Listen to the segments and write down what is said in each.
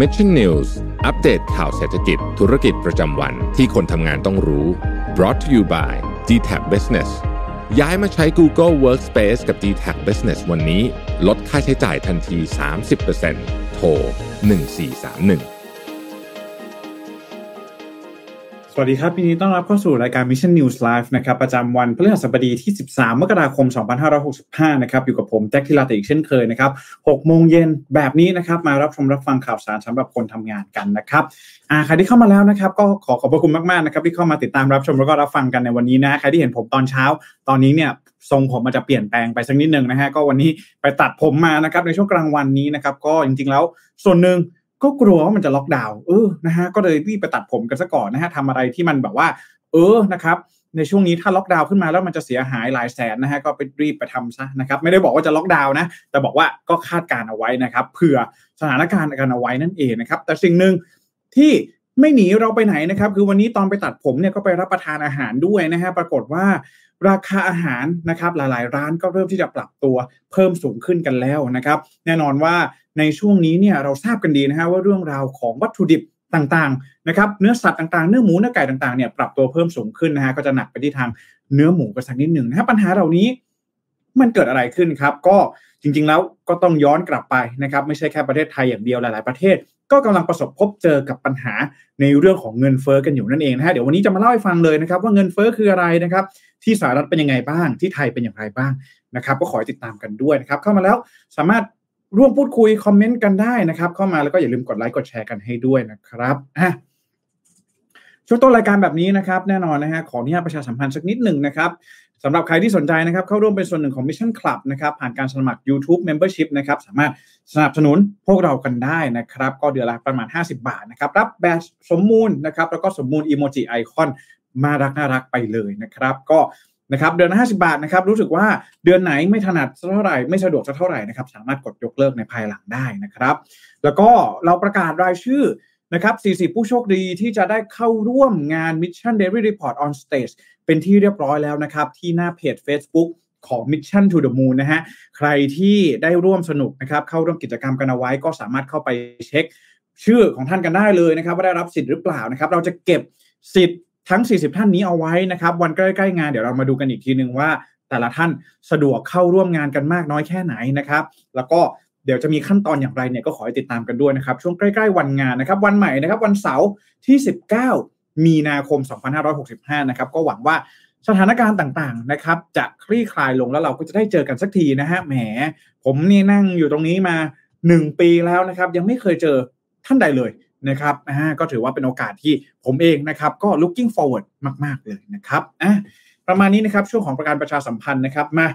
Mission News อัปเดตข่าวเศรษฐกิจธุรกิจประจำวันที่คนทำงานต้องรู้ brought to you by d t a c Business ย้ายมาใช้ Google Workspace กับ d t a c Business วันนี้ ลดค่าใช้จ่ายทันที 30%โทร1431 สวัสดีครับวันนี้ต้อนรับเข้าสู่รายการ Mission News Live นะครับประจำวันพฤหัสบดีที่ 13 มกราคม 2565 นะครับอยู่กับผมแจ็คทิลาติอีกเช่นเคยนะครับ6โมงเย็นแบบนี้นะครับมารับชมรับฟังข่าวสารสำหรับคนทำงานกันนะครับอ่าใครที่เข้ามาแล้วนะครับก็ขอขอบพระคุณมากๆนะครับที่เข้ามาติดตามรับชมแล้วก็รับฟังกันในวันนี้นะใครที่เห็นผมตอนเช้า ตอนนี้เนี่ยทรงผมมันจะเปลี่ยนแปลงไปสักนิดนึงนะฮะก็วันนี้ไปตัดผมมานะครับในช่วงกลางวันนี้นะครับก็จริงๆแล้วส่วนหนึ่ง ก็กลัวว่ามันจะล็อกดาวน์เออนะฮะก็เลยรีบไปตัดผมกันซะก่อนนะฮะทำอะไรที่มันแบบว่า เออนะครับในช่วงนี้ถ้าล็อกดาวน์ขึ้นมาแล้วมันจะเสียหายหลายแสนนะฮะก็ไปรีบไปทำซะนะครับไม่ได้บอกว่าจะล็อกดาวน์นะแต่บอกว่าก็คาดการเอาไว้นะครับเผื่อสถานการณ์กันเอาไว้นั่นเองนะครับแต่สิ่งหนึ่งที่ไม่หนีเราไปไหนนะครับคือวันนี้ตอนไปตัดผมเนี่ยก็ไปรับประทานอาหารด้วยนะฮะปรากฏว่า ราคาอาหารนะครับหลาย ๆ ร้านก็เริ่มที่จะปรับตัวเพิ่มสูงขึ้นกันแล้วนะครับ แน่นอนว่าในช่วงนี้เนี่ยเราทราบกันดีนะฮะว่าเรื่องราวของวัตถุดิบต่าง ๆ นะครับ เนื้อสัตว์ต่าง ๆ เนื้อหมูเนื้อไก่ต่าง ๆ เนี่ยปรับตัวเพิ่มสูงขึ้นนะฮะก็จะหนักไปที่ทางเนื้อหมูกันสักนิดหนึ่งนะฮะปัญหาเหล่านี้มันเกิดอะไรขึ้นครับ ก็จริง ๆ แล้วก็ต้องย้อนกลับไปนะครับ ไม่ใช่แค่ประเทศไทยอย่างเดียวหลาย ๆ ประเทศก็กำลังประสบพบเจอกับปัญหาในเรื่องของเงินเฟอ้อกันอยู่นั่นเองนะฮะเดี๋ยววันนี้จะมาเล่าให้ฟังเลยนะครับ ว่าเงินเฟอ้อคืออะไรนะครับ ที่สหรัฐเป็นยังไงบ้าง ที่ไทยเป็นอย่างไรบ้างนะครับก็ขอติดตามกันด้วยนะครับ เข้ามาแล้วสามารถร่วมพูดคุยคอมเมนต์กันได้นะครับ เข้ามาแล้วก็อย่าลืมกดไลค์กดแชร์กันให้ด้วยนะครับอะช่วงต้นรายการแบบนี้นะครับ แน่นอนนะฮะขออนุญาตประชาสัมพันธ์สักนิดหนึ่งนะครับสำหรับใครที่สนใจนะครับเข้าร่วมเป็นส่วนหนึ่งของ Mission Club นะครับผ่านการสมัคร YouTube Membership นะครับสามารถสนับสนุนพวกเรากันได้นะครับ ก็เดือนละประมาณ 50 บาทนะครับ รับแบชสมมูลนะครับแล้วก็สมมูลอีโมจิไอคอน มารักน่ารักไปเลยนะครับ ก็นะครับเดือนละ50บาทนะครับรู้สึกว่าเดือนไหนไม่ถนัดเท่าไหร่ไม่สะดวกสักเท่าไหร่นะครับสามารถกดยกเลิกในภายหลังได้นะครับ แล้วก็เราประกาศรายชื่อนะครับ40 ผู้โชคดีที่จะได้เข้าร่วมงาน Mission Daily Report on Stage เป็นที่เรียบร้อยแล้วนะครับ ที่หน้าเพจ Facebook ของ Mission to the Moon นะฮะใครที่ได้ร่วมสนุกนะครับเข้าร่วมกิจกรรมกันเอาไว้ก็สามารถเข้าไปเช็ค ชื่อของท่านกันได้เลยนะครับ ว่าได้รับสิทธิ์หรือเปล่านะครับ เราจะเก็บสิทธิ์ ทั้ง 40 ท่านนี้เอาไว้นะครับ วันใกล้ๆงานเดี๋ยวเรามาดูกันอีกทีนึงว่า แต่ละท่านสะดวกเข้าร่วมงานกันมากน้อยแค่ไหนนะครับ แล้วก็เดี๋ยวจะมีขั้นตอนอย่างไรเนี่ยก็ขอให้ติดตามกันด้วยนะครับ ช่วงใกล้ๆวันงานนะครับ วันใหม่นะครับ วันเสาร์ที่ 19 มีนาคม 2565 นะครับ ก็หวังว่าสถานการณ์ต่างๆนะครับ จะคลี่คลายลงแล้วเราก็จะได้เจอกันสักทีนะฮะแหม ผมนี่นั่งอยู่ตรงนี้มา 1 ปีแล้วนะครับ ยังไม่เคยเจอท่านใดเลย นะครับอ่าก็ถือว่าเป็นโอกาสที่ผมเองนะครับก็ looking forward มาก ๆ เลยนะครับอะประมาณนี้นะครับช่วงของประการประชาสัมพันธ์นะครับมา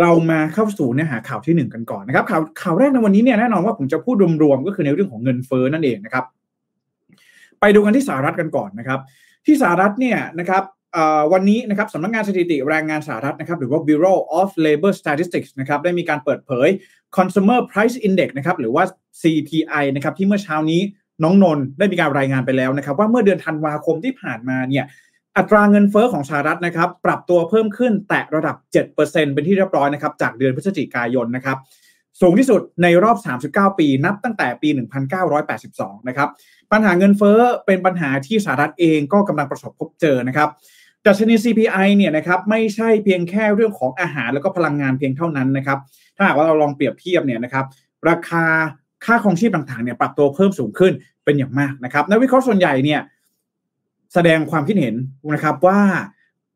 เรามาเข้าสู่เนื้อหาข่าวที่ 1 กันก่อนนะครับข่าวข่าวแรกในวันนี้เนี่ยแน่นอนว่าผมจะพูดรวมๆก็คือในเรื่องของเงินเฟ้อนั่นเองนะครับ ไปดูกันที่สหรัฐกันก่อนนะครับ ที่สหรัฐเนี่ยนะครับวันนี้นะครับสำนักงานสถิติแรงงานสหรัฐนะครับหรือว่า Bureau of Labor Statistics นะครับได้มีการเปิดเผย Consumer Price Index นะครับหรือว่า CPI นะครับที่เมื่อเช้านี้ น้องนนท์ได้มีการรายงานไปแล้วนะครับ ว่าเมื่อเดือนธันวาคมที่ผ่านมาเนี่ยอัตราเงินเฟอ้อของสหรัฐนะครับ ปรับตัวเพิ่มขึ้นแตะระดับ 7%เป็นที่เรียบร้อยนะครับจากเดือนพฤศจิกายนนะครับสูงที่สุดในรอบ 39 ปี นับตั้งแต่ปี 1982 นะครับ ปัญหาเงินเฟอ้อเป็นปัญหาที่สหรัฐเองก็กำลังประสบพบเจอนะครับดัชนี CPI เนี่ยนะครับไม่ใช่เพียงแค่เรื่องของอาหารแล้วก็พลังงานเพียงเท่านั้นนะครับ ถ้าหากว่าเราลองเปรียบเทียบเนี่ยนะครับ ราคา ค่าครองชีพต่างๆเนี่ยปรับตัวเพิ่มสูงขึ้นเป็นอย่างมากนะครับนักวิเคราะห์ส่วนใหญ่เนี่ยแสดงความคิดเห็นนะครับว่า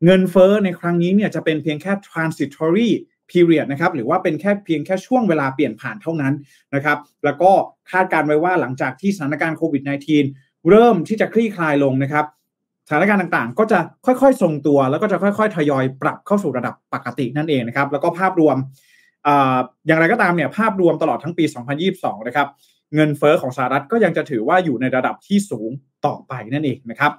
เงินเฟ้อในครั้งนี้เนี่ยจะเป็นเพียงแค่ transitory period นะครับหรือว่าเป็นแค่เพียงแค่ช่วงเวลาเปลี่ยนผ่านเท่านั้นนะครับแล้วก็คาดการไว้ว่าหลังจากที่สถานการณ์โควิด -19 เริ่มที่จะคลี่คลายลงนะครับสถานการณ์ต่างๆ ก็จะค่อยๆ ทรงตัว แล้วก็จะค่อยๆ ทยอยปรับเข้าสู่ระดับปกตินั่นเองนะครับ แล้วก็ภาพรวม อย่างไรก็ตามเนี่ยภาพรวมตลอดทั้งปี 2022 นะครับ เงินเฟอ้อของสหรัฐก็ยังจะถือว่าอยู่ในระดับที่สูงต่อไปนั่นเองนะครับ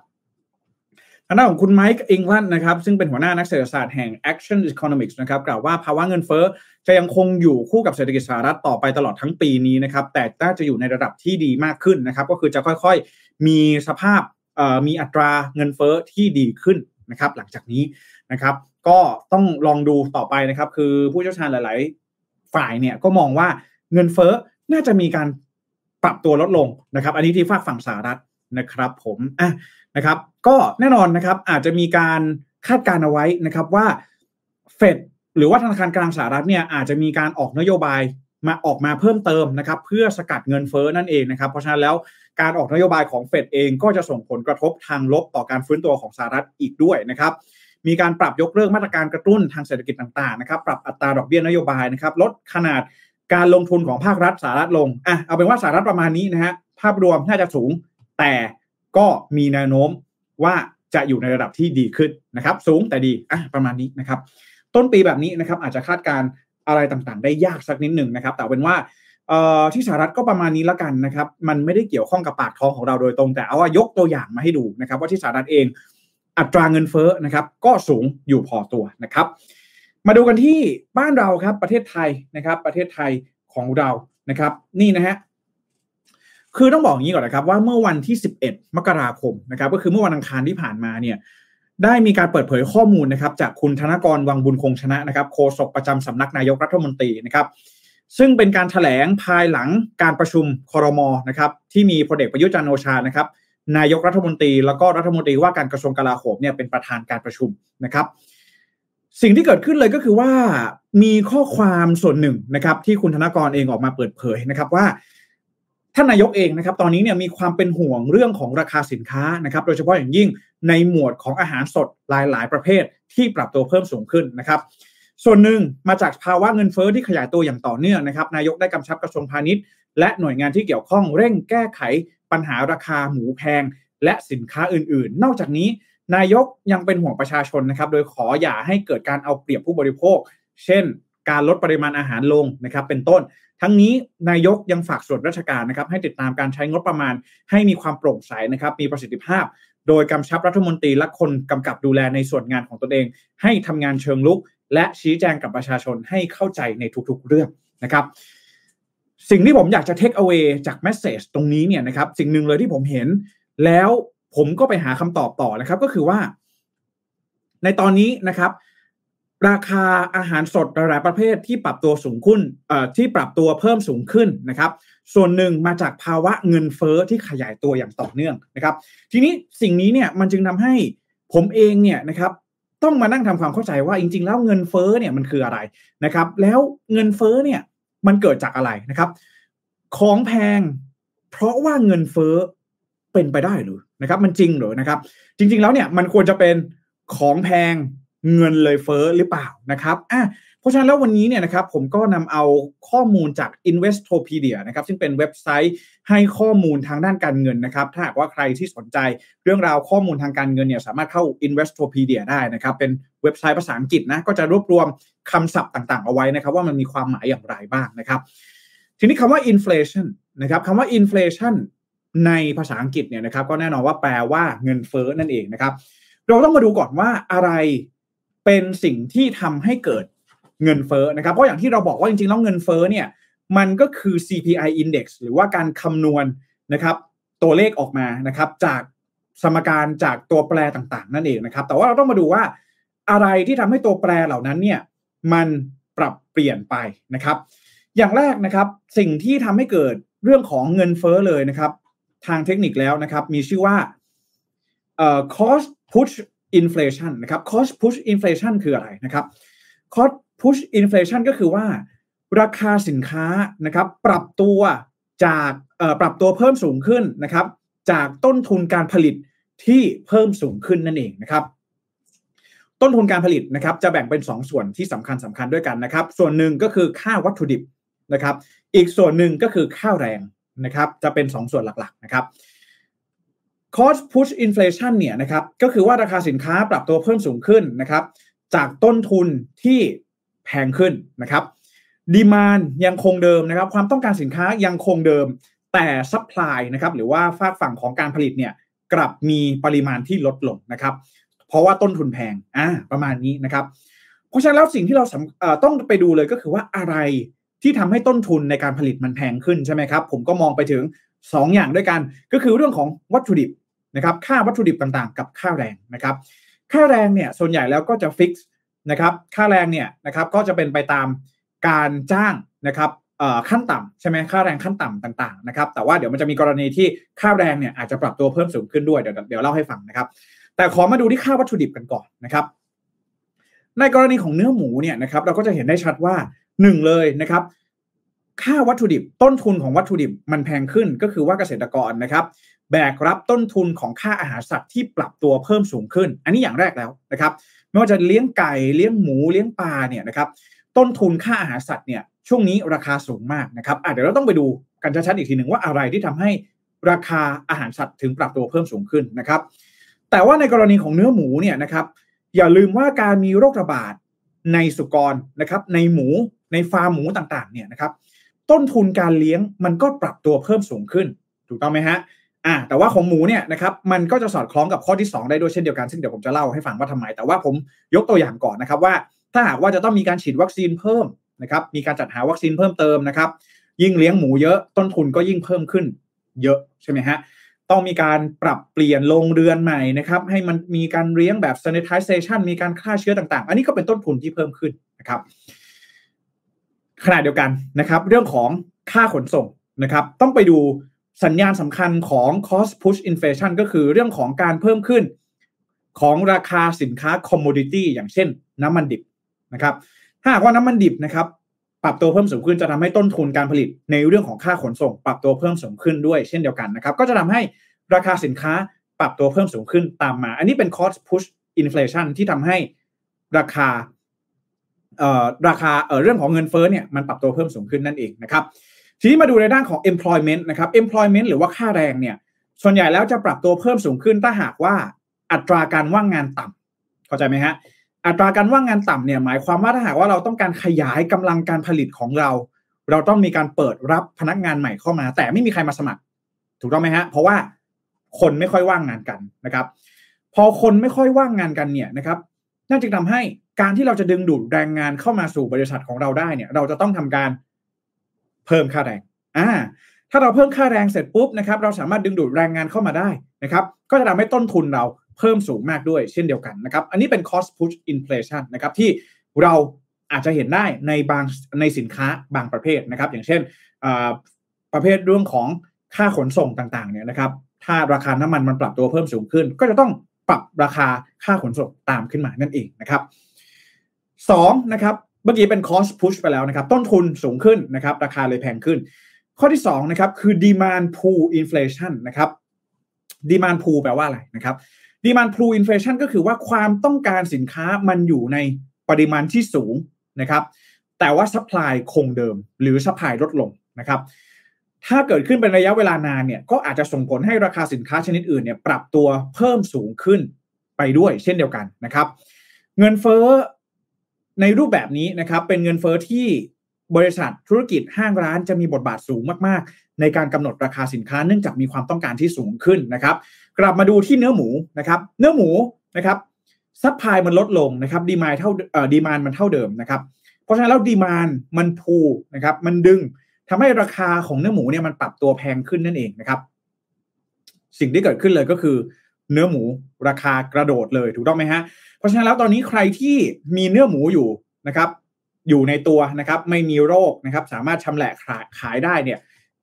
ทางด้านของคุณไมค์อิงลันนะครับซึ่งเป็นหัวหน้านักเศรษฐศาสตร์แห่ง Action Economics นะครับกล่าวว่าภาวะเงินเฟ้อจะยังคงอยู่คู่กับเศรษฐกิจสหรัฐต่อไปตลอดทั้งปีนี้นะครับแต่น่าจะอยู่ในระดับที่ดีมากขึ้นนะครับก็คือจะค่อยๆ มีสภาพมีอัตราเงินเฟ้อที่ดีขึ้นนะครับหลังจากนี้นะครับ ก็ต้องลองดูต่อไปนะครับ คือผู้เชี่ยวชาญหลาย ๆ ฝ่ายเนี่ยก็มองว่าเงินเฟ้อน่าจะมีการปรับตัวลดลงนะครับ อันนี้ที่ฝากฝั่งสหรัฐนะครับ ผมอะนะครับ ก็แน่นอนนะครับ อาจจะมีการคาดการเอาไว้นะครับว่าเฟดหรือว่าธนาคารกลางสหรัฐเนี่ยอาจจะมีการออกนโยบายมาออกมาเพิ่มเติมนะครับ เพื่อสกัดเงินเฟ้อนั่นเองนะครับ เพราะฉะนั้นแล้วการออกนโยบายของเฟดเองก็จะส่งผลกระทบทางลบต่อการฟื้นตัวของสหรัฐอีกด้วยนะครับ มีการปรับยกเลิกมาตรการกระตุ้นทางเศรษฐกิจต่างๆนะครับ ปรับอัตราดอกเบี้ยนโยบายนะครับ ลดขนาดการลงทุนของภาครัฐสหรัฐลงอะเอาเป็นว่าสหรัฐประมาณนี้นะฮะภาพรวมน่าจะสูง แต่ก็มีแนวโน้มว่าจะอยู่ในระดับที่ดีขึ้นนะครับ สูงแต่ดีอะประมาณนี้นะครับ ต้นปีแบบนี้นะครับ อาจจะคาดการอะไรต่างๆ ได้ยากสักนิดหนึ่งนะครับ แต่เป็นว่าที่สหรัฐก็ประมาณนี้ล้วกันนะครับ มันไม่ได้เกี่ยวข้องกับปากท้องของเราโดยตรง แต่เอาว่ายกตัวอย่างมาให้ดูนะครับ ว่าที่สหรัฐเอง อัตราเงินเฟ้อนะครับ ก็สูงอยู่พอตัวนะครับ มาดูกันที่บ้านเราครับ ประเทศไทยนะครับ ประเทศไทยของเรานะครับ นี่นะฮะคือต้องบอกอย่างนี้ก่อนนะครับ ว่าเมื่อวันที่ 11 มกราคมนะครับ ก็คือเมื่อวันอังคารที่ผ่านมาเนี่ยได้มีการเปิดเผยข้อมูลนะครับ จากคุณธนกรวังบุญคงชนะนะครับโฆษกประจำสำนักนายกรัฐมนตรีนะครับ ซึ่งเป็นการถแถลงภายหลังการประชุมคอรมอนะครับ ที่มีพลเอกประยุทธ์จันโอชานะครับ นายกรัฐมนตรี แล้วก็รัฐมนตรีว่าการกระทรวงกลาโหมเนี่ยเป็นประธานการประชุมนะครับ สิ่งที่เกิดขึ้นเลยก็คือว่ามีข้อความส่วนหนึ่งนะครับ ที่คุณธนกรเองออกมาเปิดเผยนะครับว่าท่านนายกเองนะครับ ตอนนี้เนี่ยมีความเป็นห่วงเรื่องของราคาสินค้านะครับ โดยเฉพาะอย่างยิ่งในหมวดของอาหารสดหลาย ๆ ประเภทที่ปรับตัวเพิ่มสูงขึ้นนะครับ ส่วนหนึ่งมาจากภาวะเงินเฟ้อที่ขยายตัวอย่างต่อเนื่องนะครับ นายกได้กำชับกระทรวงพาณิชย์ และหน่วยงานที่เกี่ยวข้องเร่งแก้ไข ปัญหาราคาหมูแพง และสินค้าอื่นๆ นอกจากนี้นายกยังเป็นห่วงประชาชนนะครับ โดยขออย่าให้เกิดการเอาเปรียบผู้บริโภค เช่น การลดปริมาณอาหารลงนะครับ เป็นต้น ทั้งนี้นายกยังฝากส่วนราชการนะครับ ให้ติดตามการใช้งบประมาณ ให้มีความโปร่งใสนะครับ มีประสิทธิภาพ โดยกำชับรัฐมนตรีและคนกำกับดูแลในส่วนงานของตนเอง ให้ทำงานเชิงลุก และชี้แจงกับประชาชนให้เข้าใจในทุกๆ เรื่องนะครับ สิ่งที่ผมอยากจะ take away จากแมสเซจตรงนี้เนี่ยนะครับสิ่งหนึ่งเลยที่ผมเห็น แล้วผมก็ไปหาคำตอบต่อนะครับ ก็คือว่า ในตอนนี้นะครับ ราคาอาหารสดหลายประเภทที่ปรับตัวสูงขึ้นที่ปรับตัวเพิ่มสูงขึ้นนะครับ ส่วนหนึ่งมาจากภาวะเงินเฟ้อที่ขยายตัวอย่างต่อเนื่องนะครับ ทีนี้สิ่งนี้เนี่ยมันจึงทำให้ผมเองเนี่ยนะครับต้องมานั่งทำความเข้าใจว่าจริง ๆ แล้วเงินเฟ้อเนี่ยมันคืออะไรนะครับ แล้วเงินเฟ้อเนี่ย มันเกิดจากอะไรนะครับ ของแพง เพราะว่าเงินเฟ้อเป็นไปได้หรือนะครับ มันจริงหรือนะครับ จริง ๆ แล้วเนี่ยมันควรจะเป็นของแพงเงินเลยเฟ้อหรือเปล่านะครับอะ ราะฉะนั้นแล้ววันนี้เนี่ยนะครับผมก็นำเอาข้อมูลจาก Investopedia นะครับซึ่งเป็นเว็บไซต์ให้ข้อมูลทางด้านการเงินนะครับ ถ้าหากว่าใครที่สนใจเรื่องราวข้อมูลทางการเงินเนี่ยสามารถเข้า Investopedia ได้นะครับ เป็นเว็บไซต์ภาษาอังกฤษนะก็จะรวบรวมคำศัพท์ต่างๆ เอาไว้นะครับ ว่ามันมีความหมายอย่างไรบ้างนะครับ ทีนี้คำว่า inflation นะครับคำว่า inflation ในภาษาอังกฤษเนี่ยนะครับ ก็แน่นอนว่าแปลว่าเงินเฟ้อนั่นเองนะครับ เราต้องมาดูก่อนว่าอะไรเป็นสิ่งที่ทำให้เกิด เงินเฟ้อนะครับเพราะอย่างที่เราบอกว่าจริงๆแล้วเงินเฟ้อเนี่ยมันก็คือ CPI index หรือว่าการคำนวณนะครับตัวเลขออกมานะครับจากสมการจากตัวแปรต่างๆ นั่นเองนะครับ แต่ว่าเราต้องมาดูว่าอะไรที่ทำให้ตัวแปรเหล่านั้นเนี่ยมันปรับเปลี่ยนไปนะครับ อย่างแรกนะครับสิ่งที่ทำให้เกิดเรื่องของเงินเฟ้อเลยนะครับ ทางเทคนิคแล้วนะครับ มีชื่อว่าเอ่อ cost push inflation นะครับ cost push inflation คืออะไรนะครับ cost push inflation ก็คือว่า ราคาสินค้านะครับปรับตัวจากปรับตัวเพิ่มสูงขึ้นนะครับ จากต้นทุนการผลิตที่เพิ่มสูงขึ้นนั่นเองนะครับ ต้นทุนการผลิตนะครับ จะแบ่งเป็น 2ส่วนที่สำคัญสำคัญด้วยกันนะครับ ส่วนหนึ่งก็คือค่าวัตถุดิบนะครับ อีกส่วนหนึ่งก็คือค่าแรงนะครับ จะเป็น2ส่วนหลักๆนะครับ cost push inflation เนี่ยนะครับก็คือว่าราคาสินค้าปรับตัวเพิ่มสูงขึ้นนะครับ จากต้นทุนที่ แพงขึ้นนะครับ demand ยังคงเดิมนะครับ ความต้องการสินค้ายังคงเดิม แต่ supply นะครับหรือว่าฝากฝั่งของการผลิตเนี่ยกลับมีปริมาณที่ลดลงนะครับ เพราะว่าต้นทุนแพงอ่าประมาณนี้นะครับ เพราะฉะนั้นแล้วสิ่งที่เราต้องไปดูเลยก็คือว่าอะไรที่ทำให้ต้นทุนในการผลิตมันแพงขึ้นใช่ไหมครับ ผมก็มองไปถึง 2 อย่างด้วยกัน ก็คือเรื่องของวัตถุดิบนะครับ ค่าวัตถุดิบต่างๆ กับค่าแรงนะครับ ค่าแรงเนี่ยส่วนใหญ่แล้วก็จะฟิกซ์ นะครับค่าแรงเนี่ยนะครับก็จะเป็นไปตามการจ้างนะครับขั้นต่ำใช่ไหมค่าแรงขั้นต่ำต่างๆนะครับแต่ว่าเดี๋ยวมันจะมีกรณีที่ค่าแรงเนี่ยอาจจะปรับตัวเพิ่มสูงขึ้นด้วยเดี๋ยวเดี๋ยวเล่าให้ฟังนะครับ แต่ขอมาดูที่ค่าวัตถุดิบกันก่อนนะครับ ในกรณีของเนื้อหมูเนี่ยนะครับเราก็จะเห็นได้ชัดว่าหนึ่งเลยนะครับ ค่าวัตถุดิบต้นทุนของวัตถุดิบมันแพงขึ้นก็คือว่าเกษตรกรนะครับ แบกรับต้นทุนของค่าอาหารสัตว์ที่ปรับตัวเพิ่มสูงขึ้น อันนี้อย่างแรกแล้วนะครับ ไม่ว่าจะเลี้ยงไก่เลี้ยงหมูเลี้ยงปลาเนี่ยนะครับต้นทุนค่าอาหารสัตว์เนี่ยช่วงนี้ราคาสูงมากนะครับเดี๋ยวเราต้องไปดูกันชัดๆอีกทีหนึ่งว่าอะไรที่ทำให้ราคาอาหารสัตว์ถึงปรับตัวเพิ่มสูงขึ้นนะครับ แต่ว่าในกรณีของเนื้อหมูเนี่ยนะครับ อย่าลืมว่าการมีโรคระบาดในสุกรนะครับ ในหมูในฟาร์มหมูต่างๆเนี่ยนะครับ ต้นทุนการเลี้ยงมันก็ปรับตัวเพิ่มสูงขึ้น ถูกต้องไหมฮะ อ่าแต่ว่าของหมูเนี่ยนะครับมันก็จะสอดคล้องกับข้อที่ 2 ได้ด้วยเช่นเดียวกันซึ่งเดี๋ยวผมจะเล่าให้ฟังว่าทำไม แต่ว่าผมยกตัวอย่างก่อนนะครับว่า ถ้าหากว่าจะต้องมีการฉีดวัคซีนเพิ่มนะครับมีการจัดหาวัคซีนเพิ่มเติมนะครับ ยิ่งเลี้ยงหมูเยอะต้นทุนก็ยิ่งเพิ่มขึ้นเยอะใช่ไหมฮะต้องมีการปรับเปลี่ยนโรงเรือนใหม่นะครับให้มันมีการเลี้ยงแบบ sanitization มีการฆ่าเชื้อต่างๆ อันนี้ก็เป็นต้นทุนที่เพิ่มขึ้นนะครับขณะเดียวกันนะครับ เรื่องของค่าขนส่งนะครับ ต้องไปดู สัญญาณสำคัญของ cost push inflation ก็คือเรื่องของการเพิ่มขึ้นของราคาสินค้า commodity อย่างเช่น น้ำมันดิบนะครับ ถ้าหากว่าน้ำมันดิบนะครับ ปรับตัวเพิ่มสูงขึ้นจะทำให้ต้นทุนการผลิตในเรื่องของค่าขนส่ง ปรับตัวเพิ่มสูงขึ้นด้วยเช่นเดียวกันนะครับ ก็จะทำให้ราคาสินค้าปรับตัวเพิ่มสูงขึ้นตามมา อันนี้เป็น cost push inflation ที่ทำให้ราคาเอ่อราคาเอ่อเรื่องของเงินเฟ้อเนี่ยมันปรับตัวเพิ่มสูงขึ้นนั่นเองนะครับ ทีนี้มาดูในด้านของ employment นะครับ employment หรือว่าค่าแรงเนี่ยส่วนใหญ่แล้วจะปรับตัวเพิ่มสูงขึ้นถ้าหากว่าอัตราการว่างงานต่ำเข้าใจไหมฮะอัตราการว่างงานต่ำเนี่ยหมายความว่าถ้าหากว่าเราต้องการขยายกำลังการผลิตของเรา เราต้องมีการเปิดรับพนักงานใหม่เข้ามา แต่ไม่มีใครมาสมัคร ถูกต้องไหมฮะเพราะว่าคนไม่ค่อยว่างงานกันนะครับ พอคนไม่ค่อยว่างงานกันเนี่ยนะครับนั่นจึงทำให้การที่เราจะดึงดูดแรงงานเข้ามาสู่บริษัทของเราได้เนี่ย เราจะต้องทำการ เพิ่มค่าแรงอ่าถ้าเราเพิ่มค่าแรงเสร็จปุ๊บนะครับเราสามารถดึงดูดแรงงานเข้ามาได้นะครับก็จะทำให้ต้นทุนเราเพิ่มสูงมากด้วยเช่นเดียวกันนะครับอันนี้เป็น cost push inflation นะครับที่เราอาจจะเห็นได้ในบางในสินค้าบางประเภทนะครับ อย่างเช่นประเภทเรื่องของค่าขนส่งต่างๆเนี่ยนะครับ ถ้าราคาน้ำมันมันปรับตัวเพิ่มสูงขึ้น ก็จะต้องปรับราคาค่าขนส่งตามขึ้นมานั่นเองนะครับสองนะครับ เมื่อกี้เป็น cost push ไปแล้วนะครับ ต้นทุนสูงขึ้นนะครับ ราคาเลยแพงขึ้น ข้อที่2นะครับคือ demand pool inflation นะครับ demand pool แปลว่าอะไรนะครับดีมานพลูอินเฟชันก็คือว่าความต้องการสินค้ามันอยู่ในปริมาณที่สูงนะครับ แต่ว่า supply คงเดิม หรือ supply ลดลงนะครับ ถ้าเกิดขึ้นเป็นระยะเวลานานเนี่ย ก็อาจจะส่งผลให้ราคาสินค้าชนิดอื่นเนี่ยปรับตัวเพิ่มสูงขึ้นไปด้วยเช่นเดียวกันนะครับ เงินเฟ้อ ในรูปแบบนี้นะครับเป็นเงินเฟ้อที่บริษัทธุรกิจห้างร้านจะมีบทบาทสูงมากๆ ในการกำหนดราคาสินค้าเนื่องจากมีความต้องการที่สูงขึ้นนะครับ กลับมาดูที่เนื้อหมูนะครับ เนื้อหมูนะครับ supply มันลดลงนะครับ demand เท่าเอ่อ demand มันเท่าเดิมนะครับ เพราะฉะนั้นแล้ว demand มัน pull นะครับ มันดึงทำให้ราคาของเนื้อหมูเนี่ยมันปรับตัวแพงขึ้นนั่นเองนะครับ สิ่งที่เกิดขึ้นเลยก็คือ เนื้อหมูราคากระโดดเลยถูกต้องไหมฮะ เพราะฉะนั้นแล้วตอนนี้ใครที่มีเนื้อหมูอยู่นะครับ อยู่ในตัวนะครับ ไม่มีโรคนะครับ สามารถชำแหละขายขายได้เนี่ย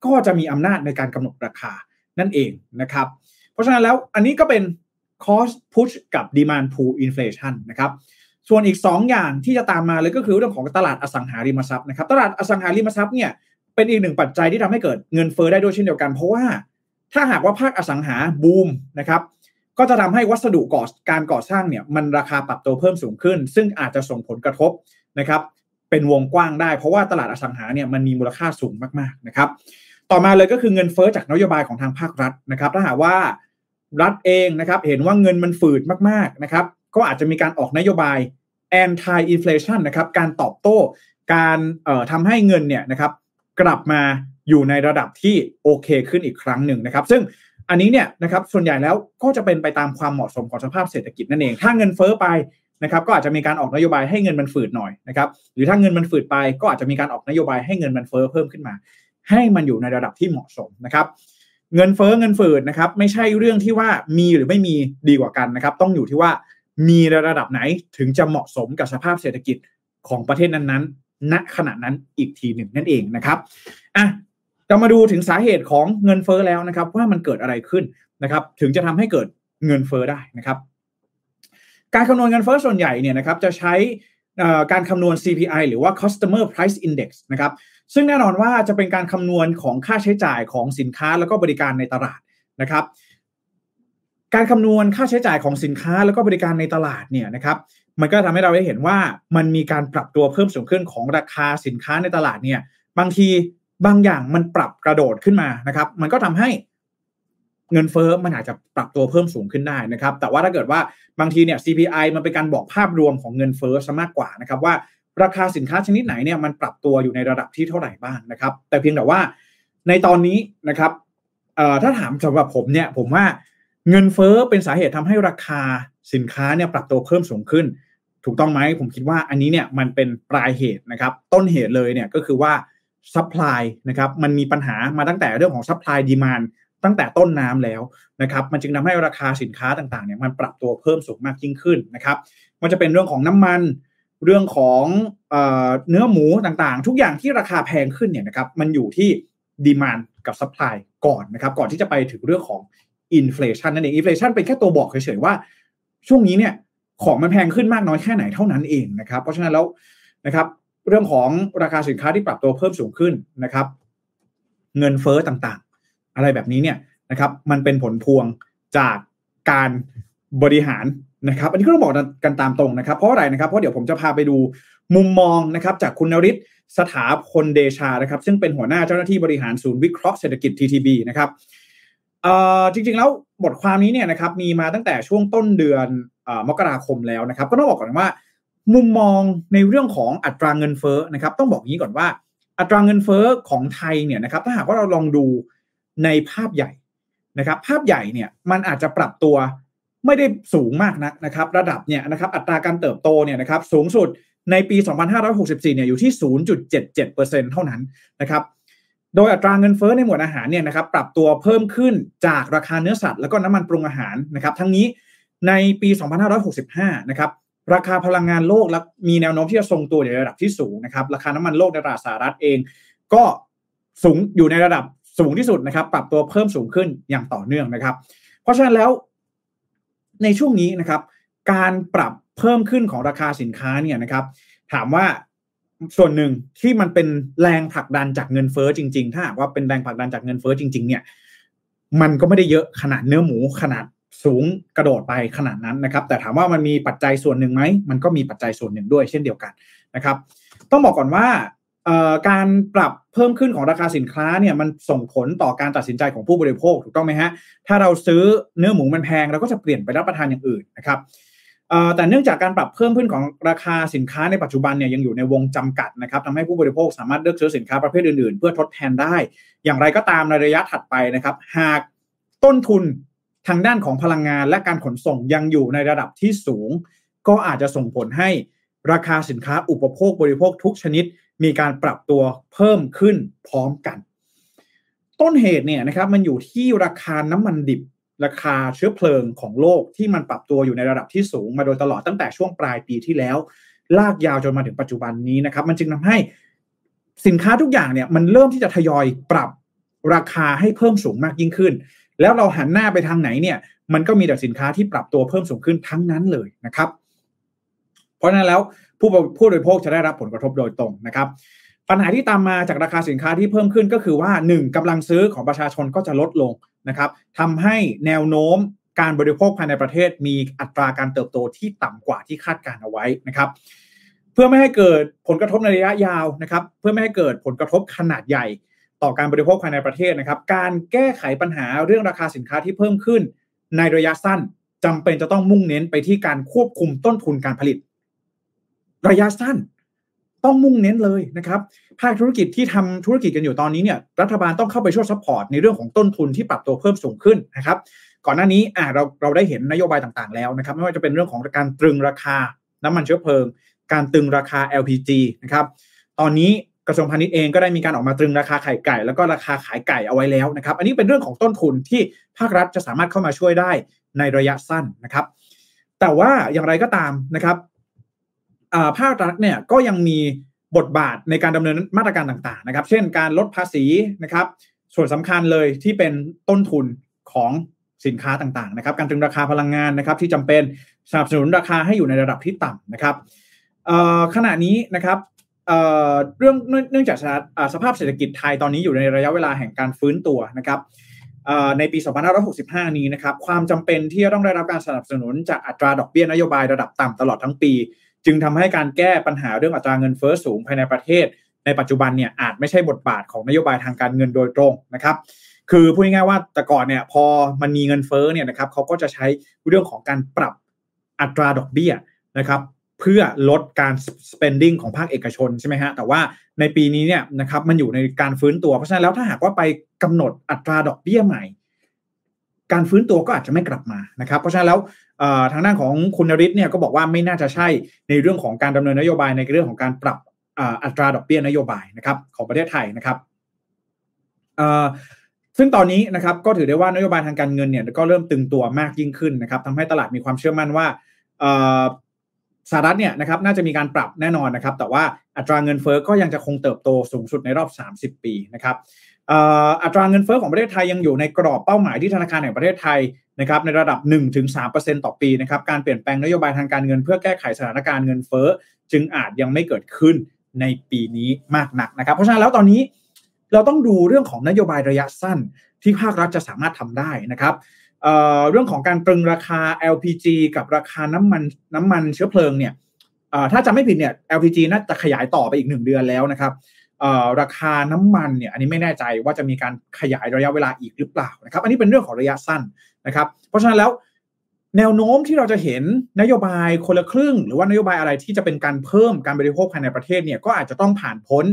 ก็จะมีอำนาจในการกำหนดราคานั่นเองนะครับ เพราะฉะนั้นแล้วอันนี้ก็เป็น cost push กับ demand pull inflation นะครับส่วนอีก 2 อย่างที่จะตามมาเลยก็คือเรื่องของตลาดอสังหาริมทรัพย์นะครับ ตลาดอสังหาริมทรัพย์เนี่ยเป็นอีกหนึ่งปัจจัยที่ทำให้เกิดเงินเฟ้อได้ด้วยเช่นเดียวกัน เพราะว่าถ้าหากว่าภาคอสังหาบูมนะครับ ก็จะทำให้วัสดุก่อการก่อสร้างเนี่ยมันราคาปรับตัวเพิ่มสูงขึ้น ซึ่งอาจจะส่งผลกระทบนะครับ เป็นวงกว้างได้ เพราะว่าตลาดอสังหาเนี่ยมันมีมูลค่าสูงมากๆนะครับ ต่อมาเลยก็คือเงินเฟ้อจากนโยบายของทางภาครัฐนะครับ ถ้าหากว่ารัฐเองนะครับ เห็นว่าเงินมันฝืดมากๆนะครับ ก็อาจจะมีการออกนโยบาย anti inflation นะครับ การตอบโต้การทำให้เงินเนี่ยนะครับ กลับมาอยู่ในระดับที่โอเคขึ้นอีกครั้งหนึ่งนะครับ ซึ่ง อันนี้เนี่ยนะครับส่วนใหญ่แล้วก็จะเป็นไปตามความเหมาะสมของสภาพเศรษฐกิจนั่นเอง ถ้าเงินเฟ้อไปนะครับก็อาจจะมีการออกนโยบายให้เงินมันฝืดหน่อยนะครับหรือถ้าเงินมันฝืดไปก็อาจจะมีการออกนโยบายให้เงินมันเฟ้อเพิ่มขึ้นมา ให้มันอยู่ในระดับที่เหมาะสมนะครับเงินเฟ้อเงินฝืดนะครับไม่ใช่เรื่องที่ว่ามีหรือไม่มีดีกว่ากันนะครับต้องอยู่ที่ว่ามีระดับไหนถึงจะเหมาะสมกับสภาพเศรษฐกิจของประเทศนั้นๆณขณะนั้นอีกทีหนึ่งนั่นเองนะครับอะ เรามาดูถึงสาเหตุของเงินเฟ้อแล้วนะครับ ว่ามันเกิดอะไรขึ้นนะครับ ถึงจะทำให้เกิดเงินเฟ้อได้นะครับ การคำนวณเงินเฟ้อส่วนใหญ่เนี่ยนะครับจะใช้การคำนวณ CPI หรือว่า Customer Price Index นะครับ ซึ่งแน่นอนว่าจะเป็นการคำนวณของค่าใช้จ่ายของสินค้าแล้วก็บริการในตลาดนะครับ การคำนวณค่าใช้จ่ายของสินค้าแล้วก็บริการในตลาดเนี่ยนะครับ มันก็ทำให้เราได้เห็นว่ามันมีการปรับตัวเพิ่มสูงขึ้นของราคาสินค้าในตลาดเนี่ย บางที บางอย่างมันปรับกระโดดขึ้นมานะครับ มันก็ทำให้เงินเฟ้อมันอาจจะปรับตัวเพิ่มสูงขึ้นได้นะครับ แต่ว่าถ้าเกิดว่าบางทีเนี่ย CPI มันเป็นการบอกภาพรวมของเงินเฟ้อซะมากกว่านะครับ ว่าราคาสินค้าชนิดไหนเนี่ยมันปรับตัวอยู่ในระดับที่เท่าไหร่บ้างนะครับ แต่เพียงแต่ว่าในตอนนี้นะครับถ้าถามสำหรับผมเนี่ยผมว่าเงินเฟ้อเป็นสาเหตุทำให้ราคาสินค้าเนี่ยปรับตัวเพิ่มสูงขึ้น ถูกต้องไหมผมคิดว่าอันนี้เนี่ยมันเป็นปลายเหตุนะครับ ต้นเหตุเลยเนี่ยก็คือว่า supply นะครับมันมีปัญหามาตั้งแต่เรื่องของ supply demand ตั้งแต่ต้นน้ำแล้วนะครับมันจึงทำให้ราคาสินค้าต่างๆเนี่ยมันปรับตัวเพิ่มสูงมากยิ่งขึ้นนะครับมันจะเป็นเรื่องของน้ำมันเรื่องของเนื้อหมูต่างๆ ทุกอย่างที่ราคาแพงขึ้นเนี่ยนะครับมันอยู่ที่ demand กับ supply ก่อนนะครับก่อนที่จะไปถึงเรื่องของ inflation นั่นเอง inflation เป็นแค่ตัวบอกเฉยๆว่า ช่วงนี้เนี่ยของมันแพงขึ้นมากน้อยแค่ไหนเท่านั้นเองนะครับ เพราะฉะนั้นแล้วนะครับ เรื่องของราคาสินค้าที่ปรับตัวเพิ่มสูงขึ้นนะครับ เงินเฟอ้อต่างๆ อะไรแบบนี้เนี่ยนะครับ มันเป็นผลพวงจากการบริหารนะครับ อันนี้ก็ต้องบอกกันตามตรงนะครับ เพราะอะไรนะครับ เพราะเดี๋ยวผมจะพาไปดูมุมมองนะครับจากคุณนริศสถาพลเดชานะครับ ซึ่งเป็นหัวหน้าเจ้าหน้าที่บริหารศูนย์วิเคราะห์เศรษฐกิจ TTB นะครับจริงๆแล้วบทความนี้เนี่ยนะครับมีมาตั้งแต่ช่วงต้นเดือนมกราคมแล้วนะครับ ก็ต้องบอกก่อนว่า มุมมองในเรื่องของอัตราเงินเฟ้อนะครับ ต้องบอกงี้ก่อนว่า อัตราเงินเฟ้อของไทยเนี่ยนะครับ ถ้าหากว่าเราลองดูในภาพใหญ่นะครับ ภาพใหญ่เนี่ยมันอาจจะปรับตัวไม่ได้สูงมากนักนะครับ ระดับเนี่ยนะครับ อัตราการเติบโตเนี่ยนะครับ สูงสุดในปี 2564 เนี่ยอยู่ที่ 0.77%เท่านั้นนะครับ โดยอัตราเงินเฟ้อในหมวดอาหารเนี่ยนะครับ ปรับตัวเพิ่มขึ้นจากราคาเนื้อสัตว์แล้วก็น้ำมันปรุงอาหารนะครับ ทั้งนี้ในปี 2565 นะครับ ราคาพลังงานโลกและมีแนวโน้มที่จะทรงตัวในระดับที่สูงนะครับราคาน้ำมันโลกในตลาดสหรัฐเอง ก็สูงอยู่ในระดับสูงที่สุดนะครับ ปรับตัวเพิ่มสูงขึ้นอย่างต่อเนื่องนะครับ เพราะฉะนั้นแล้วในช่วงนี้นะครับ การปรับเพิ่มขึ้นของราคาสินค้าเนี่ยนะครับ ถามว่าส่วนหนึ่งที่มันเป็นแรงผลักดันจากเงินเฟ้อจริง ๆ ถ้าหากว่าเป็นแรงผลักดันจากเงินเฟ้อจริง ๆ เนี่ย มันก็ไม่ได้เยอะขนาดเนื้อหมูขนาด สูงกระโดดไปขนาดนั้นนะครับ แต่ถามว่ามันมีปัจจัยส่วนหนึ่งไหมมันก็มีปัจจัยส่วนหนึ่งด้วยเช่นเดียวกันนะครับ ต้องบอกก่อนว่าการปรับเพิ่มขึ้นของราคาสินค้าเนี่ยมันส่งผลต่อการตัดสินใจของผู้บริโภคถูกต้องไหมฮะถ้าเราซื้อเนื้อหมูมันแพงเราก็จะเปลี่ยนไปรับประทานอย่างอื่นนะครับแต่เนื่องจากการปรับเพิ่มขึ้นของราคาสินค้าในปัจจุบันเนี่ยยังอยู่ในวงจำกัดนะครับทำให้ผู้บริโภคสามารถเลือกซื้อสินค้าประเภทอื่นๆ เพื่อทดแทนได้ อย่างไรก็ตามในระยะถัดไปนะครับ หากต้นทุน ทางด้านของพลังงานและการขนส่งยังอยู่ในระดับที่สูง ก็อาจจะส่งผลให้ราคาสินค้าอุปโภคบริโภคทุกชนิด มีการปรับตัวเพิ่มขึ้นพร้อมกัน ต้นเหตุเนี่ยนะครับมันอยู่ที่ราคาน้ำมันดิบ ราคาเชื้อเพลิงของโลกที่มันปรับตัวอยู่ในระดับที่สูง มาโดยตลอดตั้งแต่ช่วงปลายปีที่แล้ว ลากยาวจนมาถึงปัจจุบันนี้นะครับมันจึงทาให้สินค้าทุกอย่างเนี่ยมันเริ่มที่จะทยอยปรับราคาให้เพิ่มสูงมากยิ่งขึ้น แล้วเราหันหน้าไปทางไหนเนี่ย มันก็มีแต่สินค้าที่ปรับตัวเพิ่มสูงขึ้นทั้งนั้นเลยนะครับ เพราะนั้นแล้วผู้ผู้บริโภคจะได้รับผลกระทบโดยตรงนะครับ ปัญหาที่ตามมาจากราคาสินค้าที่เพิ่มขึ้นก็คือว่า 1. กำลังซื้อของประชาชนก็จะลดลงนะครับทำให้แนวโน้มการบริโภคภายในประเทศมีอัตราการเติบโตที่ต่ำกว่าที่คาดการเอาไว้นะครับ เพื่อไม่ให้เกิดผลกระทบในระยะยาวนะครับ เพื่อไม่ให้เกิดผลกระทบขนาดใหญ่ ต่อการบริโภคภายในประเทศนะครับ การแก้ไขปัญหาเรื่องราคาสินค้าที่เพิ่มขึ้น ในระยะสั้นจำเป็นจะต้องมุ่งเน้นไปที่การควบคุมต้นทุนการผลิต ระยะสั้นต้องมุ่งเน้นเลยนะครับ ภาคธุรกิจที่ทำธุรกิจกันอยู่ตอนนี้เนี่ย รัฐบาลต้องเข้าไปช่วย support ในเรื่องของต้นทุนที่ปรับตัวเพิ่มสูงขึ้นนะครับ ก่อนหน้านี้อ่าเราเราได้เห็นนโยบายต่างๆแล้วนะครับ ไม่ว่าจะเป็นเรื่องของการตรึงราคาน้ำมันเชื้อเพลิง การตรึงราคา LPG นะครับ ตอนนี้ กระทรวงพาณิชย์เองก็ได้มีการออกมาตรึงราคาไข่ไก่ แล้วก็ราคาขายไก่เอาไว้แล้วนะครับ อันนี้เป็นเรื่องของต้นทุนที่ภาครัฐจะสามารถเข้ามาช่วยได้ในระยะสั้นนะครับ แต่ว่าอย่างไรก็ตามนะครับภาครัฐเนี่ยก็ยังมีบทบาทในการดำเนินมาตรการต่างๆนะครับ เช่นการลดภาษีนะครับ ส่วนสำคัญเลยที่เป็นต้นทุนของสินค้าต่างๆนะครับ การตรึงราคาพลังงานนะครับ ที่จำเป็นสนับสนุนราคาให้อยู่ในระดับที่ต่ำนะครับขณะนี้นะครับ เรื่องเนื่องจากสภาพเศรษฐกิจไทยตอนนี้อยู่ในระยะเวลาแห่งการฟื้นตัวนะครับในปี 2565 นี้นะครับ ความจำเป็นที่จะต้องได้รับการสนับสนุนจากอัตราดอกเบี้ยนโยบายระดับต่ำตลอดทั้งปี จึงทำให้การแก้ปัญหาเรื่องอัตราเงินเฟ้อสูงภายในประเทศ ในปัจจุบันเนี่ยอาจไม่ใช่บทบาทของนโยบายทางการเงินโดยตรงนะครับ คือพูดง่ายๆว่าแต่ก่อนเนี่ยพอมันมีเงินเฟ้อเนี่ยนะครับเขาก็จะใช้เรื่องของการปรับอัตราดอกเบี้ยนะครับ เพื่อลดการ spending ของภาคเอกชนใช่ไหมฮะ แต่ว่าในปีนี้เนี่ยนะครับมันอยู่ในการฟื้นตัว เพราะฉะนั้นแล้วถ้าหากว่าไปกำหนดอัตราดอกเบี้ยใหม่ การฟื้นตัวก็อาจจะไม่กลับมานะครับ เพราะฉะนั้นแล้วทางด้านของคุณนริศเนี่ยก็บอกว่าไม่น่าจะใช่ในเรื่องของการดำเนินนโยบายในเรื่องของการปรับอัตราดอกเบี้ยนโยบายนะครับ ของประเทศไทยนะครับซึ่งตอนนี้นะครับก็ถือได้ว่านโยบายทางการเงินเนี่ยก็เริ่มตึงตัวมากยิ่งขึ้นนะครับทำให้ตลาดมีความเชื่อมั่นว่า สหรัฐเนี่ยนะครับน่าจะมีการปรับแน่นอนนะครับ แต่ว่าอัตราเงินเฟอ้อก็ยังจะคงเติบโตสูงสุดในรอบ 30 ปีนะครับอัตราเงินเฟอ้อของประเทศไทยยังอยู่ในกรอบเป้าหมายที่ธนาคารแห่งประเทศไทยนะครับในระดับ 1-3%ต่อปีนะครับการเปลี่ยนแปลงนโยบายทางการเงินเพื่อแก้ไขสถานการณ์เงินเฟอ้อจึงอาจยังไม่เกิดขึ้นในปีนี้มากนักนะครับ เพราะฉะนั้นแล้วตอนนี้เราต้องดูเรื่องของนโยบายระยะสั้นที่ภาครัฐจะสามารถทำได้นะครับ เรื่องของการตรึงราคา LPG กับราคาน้ำมันน้ำมันเชื้อเพลิงเนี่ยถ้าจำไม่ผิดเนี่ย LPG น่าจะขยายต่อไปอีกหนึ่งเดือนแล้วนะครับราคาน้ำมันเนี่ยอันนี้ไม่แน่ใจว่าจะมีการขยายระยะเวลาอีกหรือเปล่านะครับ อันนี้เป็นเรื่องของระยะสั้นนะครับ เพราะฉะนั้นแล้วแนวโน้มที่เราจะเห็นนโยบายคนละครึ่ง หรือว่านโยบายอะไรที่จะเป็นการเพิ่มการบริโภคภายในประเทศเนี่ยก็อาจจะต้องผ่านพ้น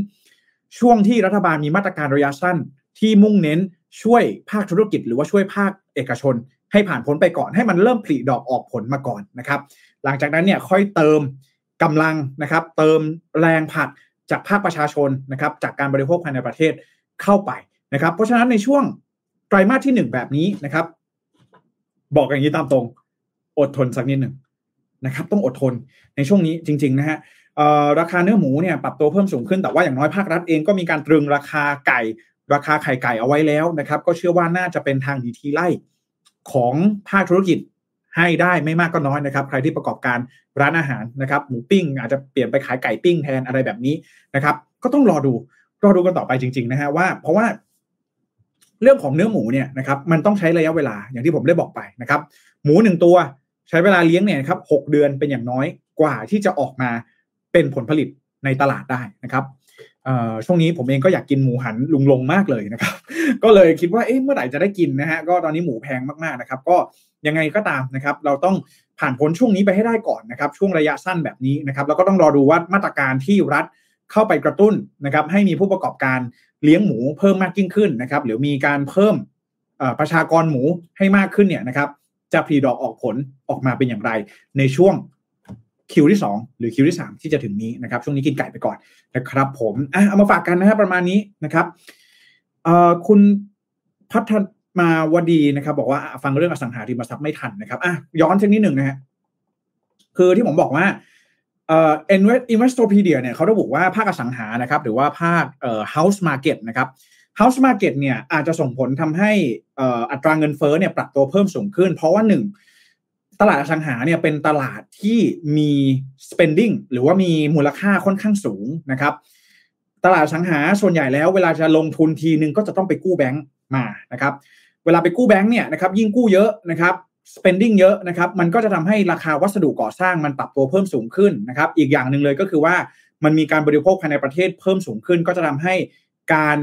ช่วงที่รัฐบาลมีมาตรการระยะสั้นที่มุ่งเน้นช่วยภาคธุรกิจ หรือว่าช่วยภาค เอกชน ให้ผ่านพ้นไปก่อนให้มันเริ่มผลิดอกออกผลมาก่อนนะครับ หลังจากนั้นเนี่ยค่อยเติมกำลังนะครับ เติมแรงผลักจากภาคประชาชนนะครับจากการบริโภคภายในประเทศเข้าไปนะครับ เพราะฉะนั้นในช่วงไตรมาสที่หนึ่งแบบนี้นะครับ บอกอย่างนี้ตามตรง อดทนสักนิดหนึ่งนะครับ ต้องอดทนในช่วงนี้จริง ๆ นะฮะราคาเนื้อหมูเนี่ยปรับตัวเพิ่มสูงขึ้นแต่ว่าอย่างน้อยภาครัฐเองก็มีการตรึงราคาไก่ ราคาไข่ไก่เอาไว้แล้วนะครับ ก็เชื่อว่าน่าจะเป็นทางดีที่ไล่ของภาคธุรกิจให้ได้ไม่มากก็น้อยนะครับ ใครที่ประกอบการร้านอาหารนะครับหมูปิ้ง อาจจะเปลี่ยนไปขายไก่ปิ้งแทนอะไรแบบนี้นะครับ ก็ต้องรอดูรอดูกันต่อไปจริง ๆ นะฮะว่า เพราะว่าเรื่องของเนื้อหมูเนี่ยนะครับมันต้องใช้ระยะเวลาอย่างที่ผมได้บอกไปนะครับ หมูหนึ่งตัวใช้เวลาเลี้ยงเนี่ยครับหเดือนเป็นอย่างน้อยกว่าที่จะออกมาเป็นผลผลิตในตลาดได้นะครับ ช่วงนี้ผมเองก็อยากกินหมูหันลุงลงมากเลยนะครับ ก็เลยคิดว่าเอ๊ะเมื่อไหร่จะได้กินนะฮะก็ตอนนี้หมูแพงมากๆนะครับ ก็ยังไงก็ตามนะครับ เราต้องผ่านพ้นช่วงนี้ไปให้ได้ก่อนนะครับ ช่วงระยะสั้นแบบนี้นะครับ แล้วก็ต้องรอดูว่ามาตรการที่รัฐเข้าไปกระตุ้นนะครับ ให้มีผู้ประกอบการเลี้ยงหมูเพิ่มมากยิ่งขึ้นนะครับ หรือมีการเพิ่มประชากรหมูให้มากขึ้นเนี่ยนะครับ จะผลิดอกออกผลออกมาเป็นอย่างไรในช่วง คิวที่ 2 หรือคิวที่ 3 ที่จะถึงนี้นะครับ ช่วงนี้กินไก่ไปก่อนนะครับ ผมอะเอามาฝากกันนะครับประมาณนี้นะครับเอ่อคุณพัฒมาวดีนะครับ บอกว่าฟังเรื่องอสังหาริมทรัพย์ไม่ทันนะครับอะย้อนเช่นนิดหนึ่งนะฮะคือที่ผมบอกว่าเอ่อ Investopedia เนี่ยเขาระบุว่าภาคอสังหานะครับ หรือว่าภาคเอ่อ house market นะครับ house market เนี่ยอาจจะส่งผลทำให้เอ่ออัตราเงินเฟ้อเนี่ยปรับตัวเพิ่มสูงขึ้น เพราะว่าหนึ่ง ตลาดอสังหาเนี่ยเป็นตลาดที่มี spending หรือว่ามีมูลค่าค่อนข้างสูงนะครับ ตลาดสังหาส่วนใหญ่แล้วเวลาจะลงทุนทีนึงก็จะต้องไปกู้แบงก์มานะครับ เวลาไปกู้แบงก์เนี่ยนะครับยิ่งกู้เยอะนะครับ spending เยอะนะครับ มันก็จะทำให้ราคาวัสดุก่อสร้างมันปรับตัวเพิ่มสูงขึ้นนะครับ อีกอย่างหนึ่งเลยก็คือว่ามันมีการบริโภคภายในประเทศเพิ่มสูงขึ้น ก็จะทำให้การ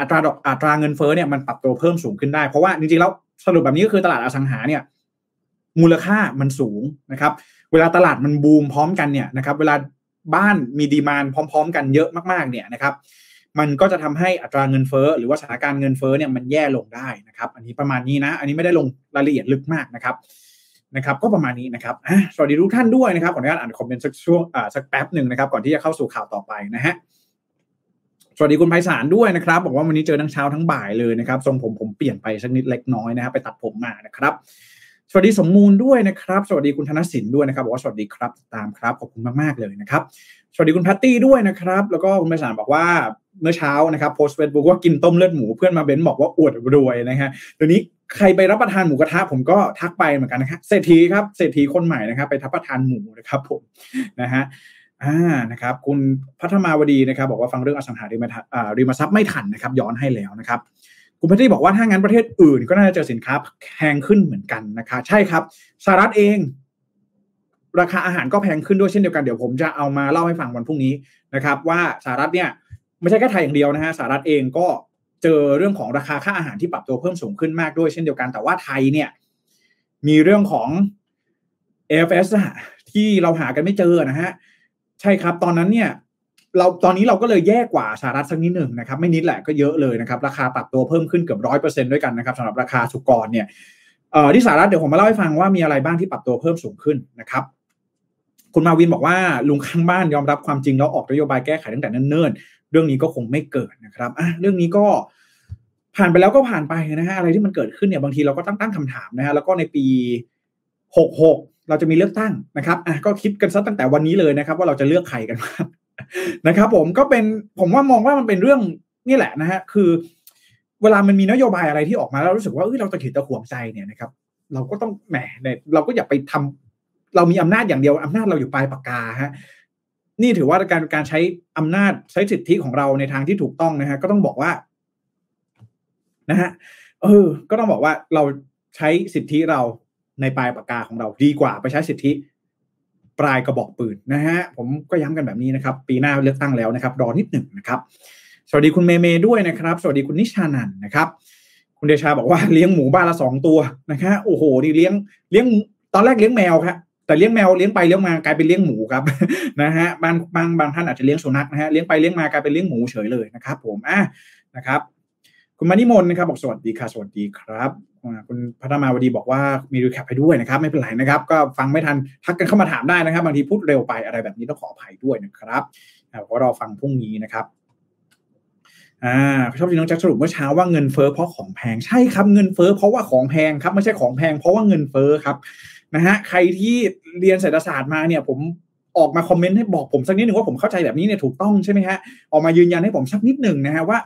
อัตราดอกอัตราเงินเฟ้อเนี่ยมันปรับตัวเพิ่มสูงขึ้นได้เพราะว่าจริงๆแล้วสรุปแบบนี้ก็คือตลาดอสังหาเนี่ย มูลค่ามันสูงนะครับ เวลาตลาดมันบูมพร้อมกันเนี่ยนะครับ เวลาบ้านมีดีมานพร้อม ๆ กันเยอะมากๆเนี่ยนะครับ มันก็จะทำให้อัตราเงินเฟ้อหรือว่าสถานการณ์เงินเฟ้อเนี่ยมันแย่ลงได้นะครับ อันนี้ประมาณนี้นะ อันนี้ไม่ได้ลงรายละเอียดลึกมากนะครับนะครับ ก็ประมาณนี้นะครับสวัสดีทุกท่านด้วยนะครับขออนุญาตอ่านคอมเมนต์สักช่วงอ่าสักแป๊บหนึ่งนะครับ ก่อนที่จะเข้าสู่ข่าวต่อไปนะฮะสวัสดีคุณไพศาลด้วยนะครับ บอกว่าวันนี้เจอทั้งเช้าทั้งบ่ายเลยนะครับทรงผมผมเปลี่ยนไปสักนิดเล็กน้อยนะครับไปตัดผมมานะครับ วัสดีสมมูลด้วยนะครับ สวัสดีคุณธนสินด้วยนะครับบอกว่าสวัสดีครับตามครับขอบคุณมากๆเลยนะครับ สวัสดีคุณแพตตี้ด้วยนะครับ แล้วก็คุณไปสารบอกว่าเมื่อเช้านะครับโพสต์เฟซบุ๊กว่ากินต้มเลือดหมูเพื่อนมาเบนบอกว่าอวดรวยนะฮะเดี๋ยวนี้ใครไปรับประทานหมูกระทะผมก็ทักไปเหมือนกันนะครับเศรษฐีครับเศรษฐีคนใหม่นะครับ ไปทับประทานหมูนะครับผมนะฮะอ่านะครับ คุณพัฒมาวดีนะครับ บอกว่าฟังเรื่องอสังหาริมทรัพย์ไม่ทันนะครับ ย้อนให้แล้วนะครับ คุณพัทตี้บอกว่าถ้างั้นประเทศอื่นก็น่าจะเจอสินค้าแพงขึ้นเหมือนกันนะคะ ใช่ครับสหรัฐเอง ราคาอาหารก็แพงขึ้นด้วยเช่นเดียวกันเดี๋ยวผมจะเอามาเล่าให้ฟังวันพรุ่งนี้นะครับ ว่าสหรัฐเนี่ยไม่ใช่แค่ไทยอย่างเดียวนะฮะสหรัฐเองก็เจอเรื่องของราคาค่าอาหารที่ปรับตัวเพิ่มสูงขึ้นมากด้วยเช่นเดียวกันแต่ว่าไทยเนี่ย มีเรื่องของ AFS ที่เราหากันไม่เจอนะฮะใช่ครับ ตอนนั้นเนี่ย เราตอนนี้เราก็เลยแย่กว่าสหรัฐสักนิดหนึ่งนะครับ ไม่นิดแหละก็เยอะเลยนะครับ ราคาปรับตัวเพิ่มขึ้นเกือบร้อยเปอร์เซ็นด้วยกันนะครับสำหรับราคาสุกรเนี่ยที่สหรัฐเดี๋ยวผมมาเล่าให้ฟังว่ามีอะไรบ้างที่ปรับตัวเพิ่มสูงขึ้นนะครับคุณมาวินบอกว่าลุงข้างบ้านยอมรับความจริงแล้วออกนโยบายแก้ไขตั้งแต่เนิ่นๆเรื่องนี้ก็คงไม่เกิดนะครับอะเรื่องนี้ก็ผ่านไปแล้วก็ผ่านไปนะฮะอะไรที่มันเกิดขึ้นเนี่ยบางทีเราก็ตั้งตั้งคำถามนะฮะแล้วก็ในปีหกหกเราจะมีเลือกตั้งนะครับอะก็คิดกันซะตั้งแต่วันนี้เลยนะครับ ว่าเราจะเลือกใครกันบ้าง นะครับ ผมก็เป็นผมว่ามองว่ามันเป็นเรื่องนี่แหละนะฮะคือ เวลามันมีนโยบายอะไรที่ออกมาแล้วรู้สึกว่าเอ้ยเราตะขิดตะขวงใจเนี่ยนะครับ เราก็ต้องแหมเนี่ยเราก็อย่าไปทำเรามีอำนาจอย่างเดียวอำนาจเราอยู่ปลายปากกาฮะนี่ถือว่าการการใช้อำนาจใช้สิทธิของเราในทางที่ถูกต้องนะฮะก็ต้องบอกว่า นะฮะเออ ก็ต้องบอกว่าเราใช้สิทธิเราในปลายปากกาของเราดีกว่าไปใช้สิทธิ ปลายกระบอกปืนนะฮะผมก็ย้ำกันแบบนี้นะครับ ปีหน้าเลือกตั้งแล้วนะครับ รอนิดหนึ่งนะครับ สวัสดีคุณเมเมด้วยนะครับ สวัสดีคุณนิชานันนะครับ คุณเดชาบอกว่าเลี้ยงหมูบ้านละสองตัวนะครับโอ้โหนี่เลี้ยงเลี้ยงตอนแรกเลี้ยงแมวครับแต่เลี้ยงแมวเลี้ยงไปเลี้ยงมากลายเป็นเลี้ยงหมูครับนะฮะบางบางบางท่านอาจจะเลี้ยงสุนัขนะฮะเลี้ยงไปเลี้ยงมากลายเป็นเลี้ยงหมูเฉยเลยนะครับ ผมอะนะครับ คุณมานิมนนะครับบอกสวัสดีค่ะสวัสดีครับ คุณพัฒมาวดีบอกว่ามีรีแคปให้ด้วยนะครับ ไม่เป็นไรนะครับ ก็ฟังไม่ทันทักกันเข้ามาถามได้นะครับ บางทีพูดเร็วไปอะไรแบบนี้ต้องขออภัยด้วยนะครับเพราะเราฟังพรุ่งนี้นะครับอ่าชอบที่น้องแจ็คสรุปเมื่อเช้าว่าเงินเฟ้อเพราะของแพงใช่ครับเงินเฟ้อเพราะว่าของแพงครับไม่ใช่ของแพงเพราะว่าเงินเฟ้อครับนะฮะใครที่เรียนเศรษฐศาสตร์มาเนี่ย ผมออกมาคอมเมนต์ให้บอกผมสักนิดหนึ่งว่าผมเข้าใจแบบนี้เนี่ยถูกต้องใช่ไหมฮะออกมายืนยันให้ผมสักนิดหนึ่งนะฮะว่า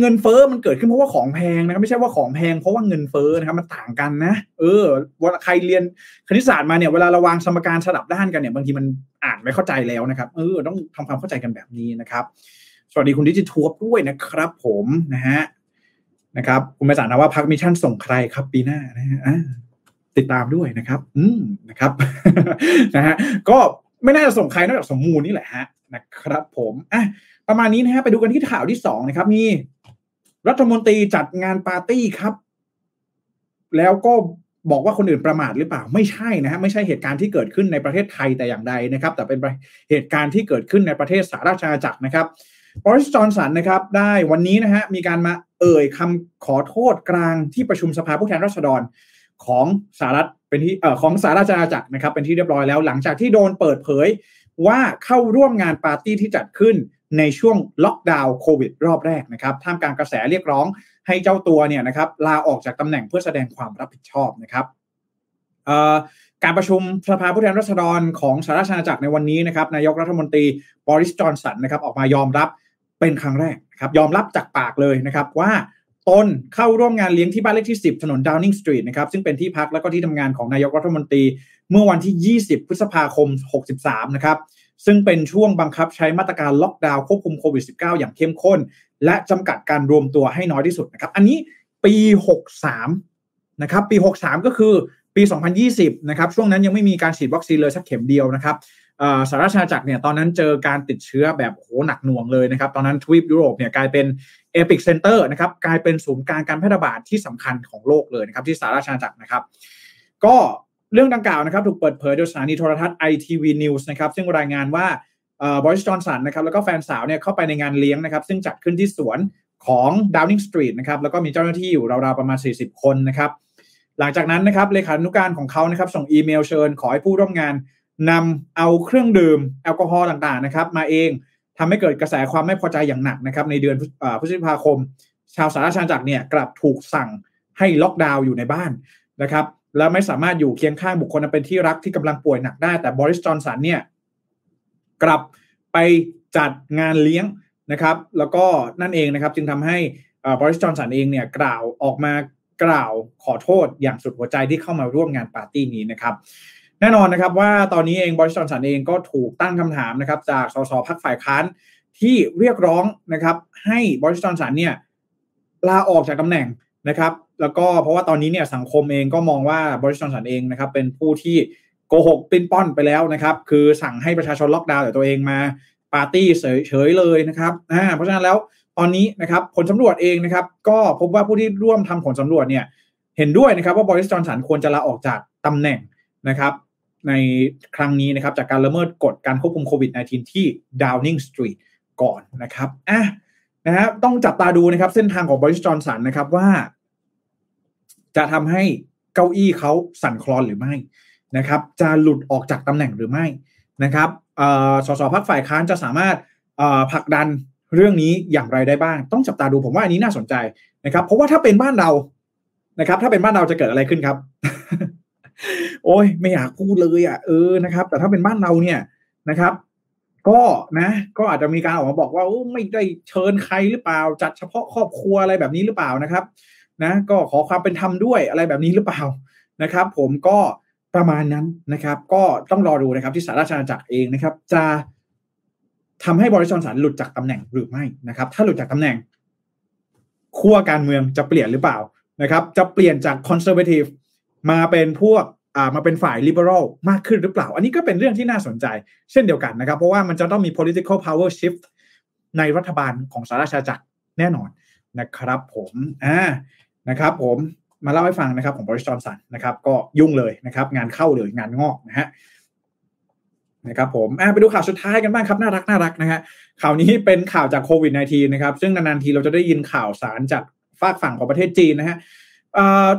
เงินเฟ้อมันเกิดขึ้นเพราะว่าของแพงนะครับไม่ใช่ว่าของแพงเพราะว่าเงินเฟ้อนะครับมันต่างกันนะ เออเวลาใครเรียนคณิตศาสตร์มาเนี่ยเวลาเราวางสมการสลับด้านกันเนี่ยบางทีมันอ่านไม่เข้าใจแล้วนะครับเออต้องทำความเข้าใจกันแบบนี้นะครับ สวัสดีคุณดิจิทัวร์ด้วยนะครับ ผมนะฮะนะครับคุณไปสารนะว่าพรรค Mission ส่งใครครับ ปีหน้านะฮะติดตามด้วยนะครับ อืมนะครับนะฮะก็ไม่น่าจะส่งใครนอกจากสมมูลนี่แหละฮะนะครับ ผมอะประมาณนี้นะฮะไปดูกันที่ข่าวที่สองนะครับมี รัฐมนตรีจัดงานปาร์ตี้ครับ แล้วก็บอกว่าคนอื่นประมาทหรือเปล่าไม่ใช่นะฮะไม่ใช่เหตุการณ์ที่เกิดขึ้นในประเทศไทยแต่อย่างใดนะครับ แต่เป็นเหตุการณ์ที่เกิดขึ้นในประเทศสหราชอาณาจักรนะครับบริสจอนสันนะครับ ได้วันนี้นะฮะมีการมาเอ่ยคำขอโทษกลางที่ประชุมสภาผู้แทนราษฎรของสหรัฐเป็นที่เอ่อของสหราชอาณาจักรนะครับ เป็นที่เรียบร้อยแล้วหลังจากที่โดนเปิดเผยว่าเข้าร่วมงานปาร์ตี้ที่จัดขึ้น ในช่วงล็อกดาวน์โควิดรอบแรกนะครับท่ามกลางกระแสเรียกร้องให้เจ้าตัวเนี่ยนะครับลาออกจากตำแหน่งเพื่อแสดงความรับผิดชอบนะครับการประชุมสภาผู้แทนราษฎรของสหราชอาณาจักรในวันนี้นะครับนายกรัฐมนตรีบริสจอนสันนะครับออกมายอมรับเป็นครั้งแรกครับยอมรับจากปากเลยนะครับว่าตนเข้าร่วมงานเลี้ยงที่บ้านเลขที่ 10 ถนนดาวนิงสตรีทนะครับซึ่งเป็นที่พักแล้วก็ที่ทำงานของนายกรัฐมนตรี เมื่อวันที่ 20 พฤษภาคม 63 นะครับ ซึ่งเป็นช่วงบังคับใช้มาตรการล็อกดาวน์ควบคุมโควิด -19 อย่างเข้มข้น และจำกัดการรวมตัวให้น้อยที่สุดนะครับ อันนี้ปี 63 นะครับ ปี 63 ก็คือปี 2020 นะครับ ช่วงนั้นยังไม่มีการฉีดวัคซีนเลยสักเข็มเดียวนะครับสหราชอาณาจักรเนี่ยตอนนั้นเจอการติดเชื้อแบบโหหนักหน่วงเลยนะครับ ตอนนั้นทวีปยุโรปเนี่ยกลายเป็นepicenter นะครับกลายเป็นศูนย์กลางการแพร่ระบาดที่สำคัญของโลกเลยนะครับที่สหราชอาณาจักรนะครับ ก็ เรื่องดังกล่าวนะครับถูกเปิดเผยโดยสถานีโทรทัศน์ ITV News นะครับซึ่งรายงานว่าบอริสจอห์นสันนะครับแล้วก็แฟนสาวเนี่ยเข้าไปในงานเลี้ยงนะครับซึ่งจัดขึ้นที่สวนของดาวนิงสตรีทนะครับแล้วก็มีเจ้าหน้าที่อยู่ราวๆประมาณ 40 คนนะครับหลังจากนั้นนะครับเลขานุการของเขานะครับส่งอีเมลเชิญ ขอให้ผู้ร่วมงานนำเอาเครื่องดื่มแอลกอฮอล์ต่างๆนะครับมาเองทำให้เกิดกระแสความไม่พอใจอย่างหนักนะครับในเดือนพฤษภาคม ชาวสารชาจักรเนี่ยกลับถูกสั่งให้ล็อกดาวน์อยู่ในบ้านนะครับ และไม่สามารถอยู่เคียงข้างบุคคลเป็นที่รักที่กำลังป่วยหนักได้ แต่บริสจอนสันเนี่ยกลับไปจัดงานเลี้ยงนะครับ แล้วก็นั่นเองนะครับ จึงทำให้บริสจอนสันเองเนี่ยกล่าวออกมากล่าวขอโทษอย่างสุดหัวใจที่เข้ามาร่วมงานปาร์ตี้นี้นะครับ แน่นอนนะครับว่าตอนนี้เองบริสจอนสันเองก็ถูกตั้งคำถามนะครับ จากสสพักฝ่ายค้านที่เรียกร้องนะครับ ให้บริสจอนสันเนี่ยลาออกจากตำแหน่งนะครับ แล้วก็เพราะว่าตอนนี้เนี่ยสังคมเองก็มองว่าบริสจอนสันเองนะครับเป็นผู้ที่โกหกปิ้นป้อนไปแล้วนะครับ คือสั่งให้ประชาชนล็อกดาวน์แต่ตัวเองมาปาร์ตี้เฉยๆเลยนะครับอ่าเพราะฉะนั้นแล้วตอนนี้นะครับผลสำรวจเองนะครับ ก็พบว่าผู้ที่ร่วมทำผลสำรวจเนี่ยเห็นด้วยนะครับว่าบริสจอนสันควรจะลาออกจากตำแหน่งนะครับ ในครั้งนี้นะครับ จากการละเมิดกฎการควบคุมโควิด -19 ที่ Downing Street ก่อนนะครับอะนะฮะต้องจับตาดูนะครับ เส้นทางของบริสจอนสันนะครับว่า จะทำให้เก้าอี้เขาสั่นคลอนหรือไม่นะครับ จะหลุดออกจากตำแหน่งหรือไม่นะครับสสพักฝ่ายค้านจะสามารถผลักดันเรื่องนี้อย่างไรได้บ้าง ต้องจับตาดูผมว่าอันนี้น่าสนใจนะครับ เพราะว่าถ้าเป็นบ้านเรานะครับ ถ้าเป็นบ้านเราจะเกิดอะไรขึ้นครับ โอ้ยไม่อยากพูดเลยอะเออนะครับ แต่ถ้าเป็นบ้านเราเนี่ยนะครับ ก็นะ ก็อาจจะมีการออกมาบอกว่าไม่ได้เชิญใครหรือเปล่า จัดเฉพาะครอบครัวอะไรแบบนี้หรือเปล่านะครับ นะก็ขอความเป็นธรรมด้วยอะไรแบบนี้หรือเปล่านะครับ ผมก็ประมาณนั้นนะครับ ก็ต้องรอดูนะครับที่สาราชาจักรเองนะครับ จะทำให้บริษัทสันหลุดจากตำแหน่งหรือไม่นะครับ ถ้าหลุดจากตำแหน่งขั้วการเมืองจะเปลี่ยนหรือเปล่านะครับ จะเปลี่ยนจากคอนเซอร์เวทีฟมาเป็นพวกอ่ามาเป็นฝ่ายลิเบอรัลมากขึ้นหรือเปล่า อันนี้ก็เป็นเรื่องที่น่าสนใจ เช่นเดียวกันนะครับ เพราะว่ามันจะต้องมี political power shift ในรัฐบาลของสาราชาจักรแน่นอนนะครับ ผมอ่า นะครับผมมาเล่าให้ฟังนะครับของบริษัทจอนสันนะครับ ก็ยุ่งเลยนะครับ งานเข้าเลยงานงอกนะฮะนะครับผมไปดูข่าวสุดท้ายกันบ้างครับ น่ารักน่ารักนะฮะข่าวนี้เป็นข่าวจากโควิด -19 นะครับ ซึ่งนานๆทีเราจะได้ยินข่าวสารจากฝากฝั่งของประเทศจีนนะฮะ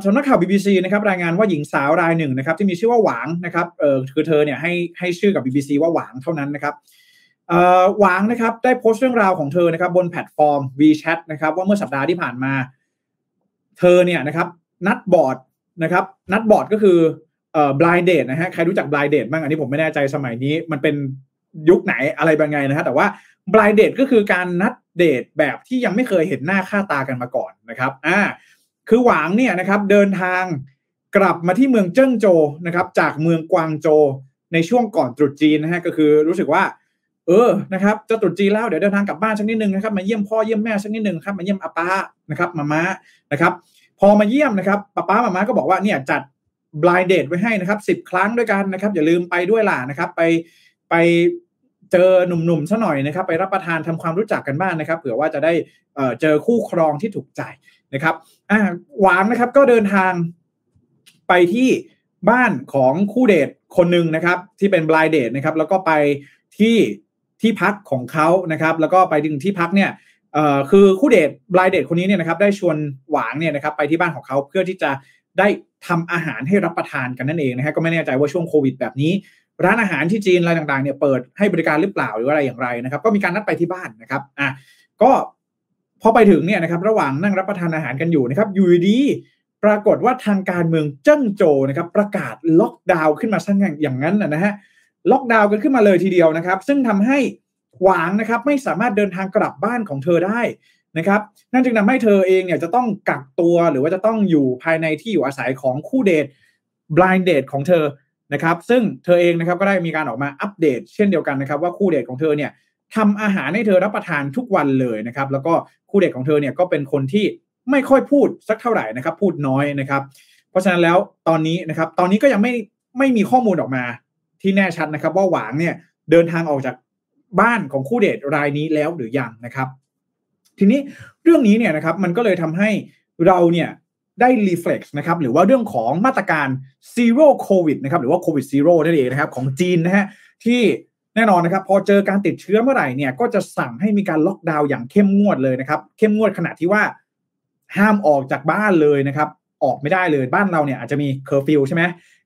สำนักข่าว BBC นะครับรายงานว่าหญิงสาวรายหนึ่งนะครับ ที่มีชื่อว่าหวางนะครับเออคือเธอเนี่ยให้ให้ชื่อกับ BBC ว่าหวางเท่านั้นนะครับหวางนะครับได้โพสต์เรื่องราวของเธอนะครับบนแพลตฟอร์ม WeChat นะครับว่าเมื่อสัปดาห์ที่ผ่านมา เธอเนี่ยนะครับนัดบอร์ดนะครับนัดบอร์ดก็คือเอ่อ blind date นะฮะใครรู้จัก blind date บ้างอันนี้ผมไม่แน่ใจสมัยนี้ มันเป็นยุคไหนอะไรบางไงนะฮะแต่ว่า blind date ก็คือการนัดเดทแบบที่ยังไม่เคยเห็นหน้าค่าตากันมาก่อนนะครับอ่าคือหวางเนี่ยนะครับเดินทางกลับมาที่เมืองเจิ้งโจนะครับจากเมืองกวางโจในช่วงก่อนตรุษจีนนะฮะก็คือรู้สึกว่า เออนะครับจะตรุษจีนแล้วเดี๋ยวเดินทางกลับบ้านสักนิดนึงนะครับมาเยี่ยมพ่อเยี่ยมแม่สักนิดนึงครับมาเยี่ยมอาป้านะครับมาม้านะครับ พอมาเยี่ยมนะครับป้าป้ามาม่าก็บอกว่าเนี่ยจัด blind date ไว้ให้นะครับสิบครั้งด้วยกันนะครับ อย่าลืมไปด้วยล่ะนะครับ ไปไปเจอหนุ่มๆซะหน่อยนะครับ ไปรับประทานทำความรู้จักกันบ้างนนะครับเผื่อว่าจะได้เจอคู่ครองที่ถูกใจนะครับอ่าหวานนะครับก็เดินทางไปที่บ้านของคู่เดทคนหนึ่งนะครับ ที่เป็น blind date นะครับ แล้วก็ไปที่ ที่พักของเขานะครับ แล้วก็ไปถึงที่พักเนี่ยคือคู่เดทบลายเดทคนนี้เนี่ยนะครับได้ชวนหวางเนี่ยนะครับไปที่บ้านของเขาเพื่อที่จะได้ทำอาหารให้รับประทานกันนั่นเองนะฮะก็ไม่แน่ใจว่าช่วงโควิดแบบนี้ ร้านอาหารที่จีนอะไรต่างๆเนี่ยเปิดให้บริการหรือเปล่าหรืออะไรอย่างไรนะครับ ก็มีการนัดไปที่บ้านนะครับอะก็พอไปถึงเนี่ยนะครับระหว่างนั่งรับประทานอาหารกันอยู่นะครับอยู่ดีปรากฏว่าทางการเมืองเจิ้งโจนะครับประกาศล็อกดาวน์ขึ้นมาซะอย่างนั้นนะฮะ ล็อกดาวน์กันขึ้นมาเลยทีเดียวนะครับ ซึ่งทำให้หวางนะครับไม่สามารถเดินทางกลับบ้านของเธอได้นะครับนั่นจึงทำให้เธอเองเนี่ยจะต้องกักตัวหรือว่าจะต้องอยู่ภายในที่อยู่อาศัยของคู่เดท blind date ของเธอนะครับ ซึ่งเธอเองนะครับก็ได้มีการออกมาอัปเดต เช่นเดียวกันนะครับ ว่าคู่เดทของเธอเนี่ยทำอาหารให้เธอรับประทานทุกวันเลยนะครับ แล้วก็คู่เดทของเธอเนี่ยก็เป็นคนที่ไม่ค่อยพูดสักเท่าไหร่นะครับ พูดน้อยนะครับ เพราะฉะนั้นแล้วตอนนี้นะครับ ตอนนี้ก็ยังไม่ไม่มีข้อมูลออกมา ที่แน่ชัดนะครับ ว่าหวางเนี่ยเดินทางออกจากบ้านของคู่เดทรายนี้แล้วหรือยังนะครับ ทีนี้เรื่องนี้เนี่ยนะครับมันก็เลยทำให้เราเนี่ยได้รีเฟล็กซ์นะครับหรือว่าเรื่องของมาตรการ zero covid นะครับหรือว่าโควิด zero นั่นเองนะครับของจีนนะฮะที่แน่นอนนะครับพอเจอการติดเชื้อเมื่อไหร่เนี่ยก็จะสั่งให้มีการล็อกดาวน์อย่างเข้มงวดเลยนะครับ เข้มงวดขนาดที่ว่าห้ามออกจากบ้านเลยนะครับ ออกไม่ได้เลยบ้านเราเนี่ยอาจจะมีเคอร์ฟิวใช่ไหม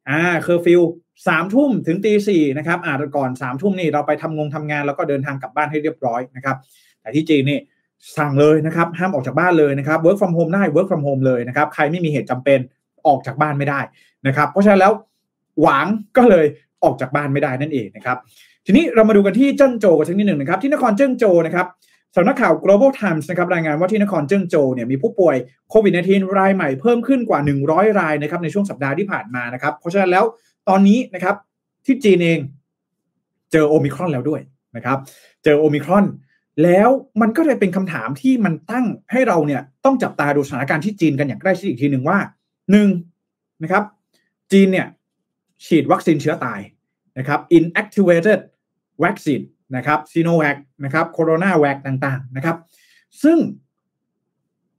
อ่าเคอร์ฟิว สามทุ่มถึงตีสี่นะครับอ่าก่อนสามทุ่มนี่เราไปทำงงทำงานแล้วก็เดินทางกลับบ้านให้เรียบร้อยนะครับ แต่ที่จีนนี่สั่งเลยนะครับ ห้ามออกจากบ้านเลยนะครับ work from home ได้ work from home เลยนะครับ ใครไม่มีเหตุจำเป็นออกจากบ้านไม่ได้นะครับ เพราะฉะนั้นแล้วหวางก็เลยออกจากบ้านไม่ได้นั่นเองนะครับ ทีนี้เรามาดูกันที่เจิ้งโจกันสักนิดหนึ่งนะครับ ที่นครเจิ้งโจนะครับสำนักข่าว global times นะครับรายงานว่าที่นครเจิ้งโจเนี่ยมีผู้ป่วยโควิด -19 รายใหม่เพิ่มขึ้นกว่า 100 รายนะครับในช่วงสัปดาห์ที่ผ่านมานะครับ เพราะฉะนั้นแล้ว ตอนนี้นะครับที่จีนเองเจอโอมิครอนแล้วด้วยนะครับ เจอโอมิครอนแล้วมันก็เลยเป็นคำถามที่มันตั้งให้เราเนี่ยต้องจับตาดูสถานการณ์ที่จีนกันอย่างใกล้ชิดอีกทีหนึ่งว่าหนึ่งนะครับ จีนเนี่ยฉีดวัคซีนเชื้อตายนะครับ inactivated vaccine นะครับซีโนแวคนะครับโคโรนาแวคต่างๆนะครับ ซึ่ง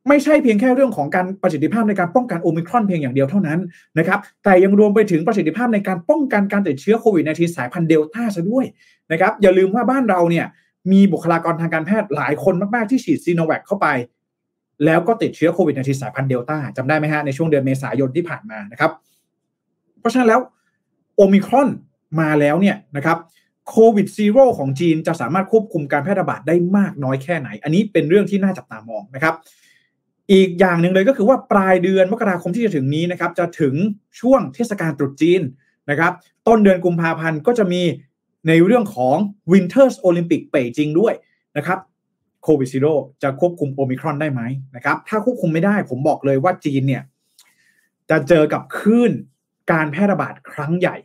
ไม่ใช่เพียงแค่เรื่องของการประสิทธิภาพในการป้องกันโอมิครอนเพียงอย่างเดียวเท่านั้นนะครับ แต่ยังรวมไปถึงประสิทธิภาพในการป้องกันการติดเชื้อโควิด -19 สายพันธุ์เดลต้าซะด้วยนะครับ อย่าลืมว่าบ้านเราเนี่ยมีบุคลากรทางการแพทย์หลายคนมาก ๆ ที่ฉีดซีโนแวคเข้าไป แล้วก็ติดเชื้อโควิด -19 สายพันธุ์เดลต้าจำได้ไหมฮะในช่วงเดือนเมษายนที่ผ่านมานะครับ เพราะฉะนั้นแล้วโอมิครอนมาแล้วเนี่ยนะครับโควิดซีโร่ของจีนจะสามารถควบคุมการแพร่ระบาดได้มากน้อยแค่ไหน อันนี้เป็นเรื่องที่น่าจับตามองนะครับ อีกอย่างหนึ่งเลยก็คือว่าปลายเดือนมกราคมที่จะถึงนี้นะครับจะถึงช่วงเทศกาลตรุษจีนนะครับต้นเดือนกุมภาพันธ์ก็จะมีในเรื่องของ Winters Olympic เป่ยจิงด้วยนะครับโควิดซีโร่จะควบคุมโอมิครอนได้ไหมนะครับถ้าควบคุมไม่ได้ผมบอกเลยว่าจีนเนี่ยจะเจอกับคลื่นการแพร่ระบาดครั้งใหญ่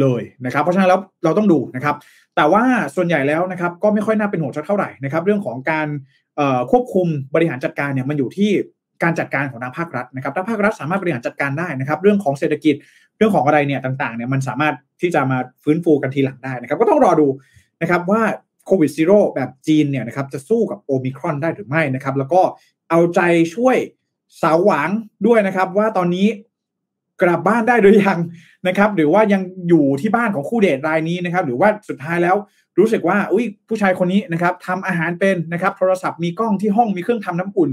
เลยนะครับ เพราะฉะนั้นแล้วเราต้องดูนะครับ แต่ว่าส่วนใหญ่แล้วนะครับ ก็ไม่ค่อยน่าเป็นห่วงเท่าไหร่นะครับ เรื่องของการ ควบคุมบริหารจัดการเนี่ยมันอยู่ที่การจัดการของทางภาครัฐนะครับถ้าภาครัฐสามารถบริหารจัดการได้นะครับ เรื่องของเศรษฐกิจเรื่องของอะไรเนี่ยต่างๆเนี่ยมันสามารถที่จะมาฟื้นฟูกันทีหลังได้นะครับ ก็ต้องรอดูนะครับว่าโควิดซีโร่แบบจีนเนี่ยนะครับจะสู้กับโอมิครอนได้หรือไม่นะครับ แล้วก็เอาใจช่วยสาวหวังด้วยนะครับ ว่าตอนนี้ กลับบ้านได้หรือยังนะครับ หรือว่ายังอยู่ที่บ้านของคู่เดทรายนี้นะครับ หรือว่าสุดท้ายแล้วรู้สึกว่า อุ้ยผู้ชายคนนี้นะครับทำอาหารเป็นนะครับ โทรศัพท์มีกล้องที่ห้องมีเครื่องทำน้ำอุ่น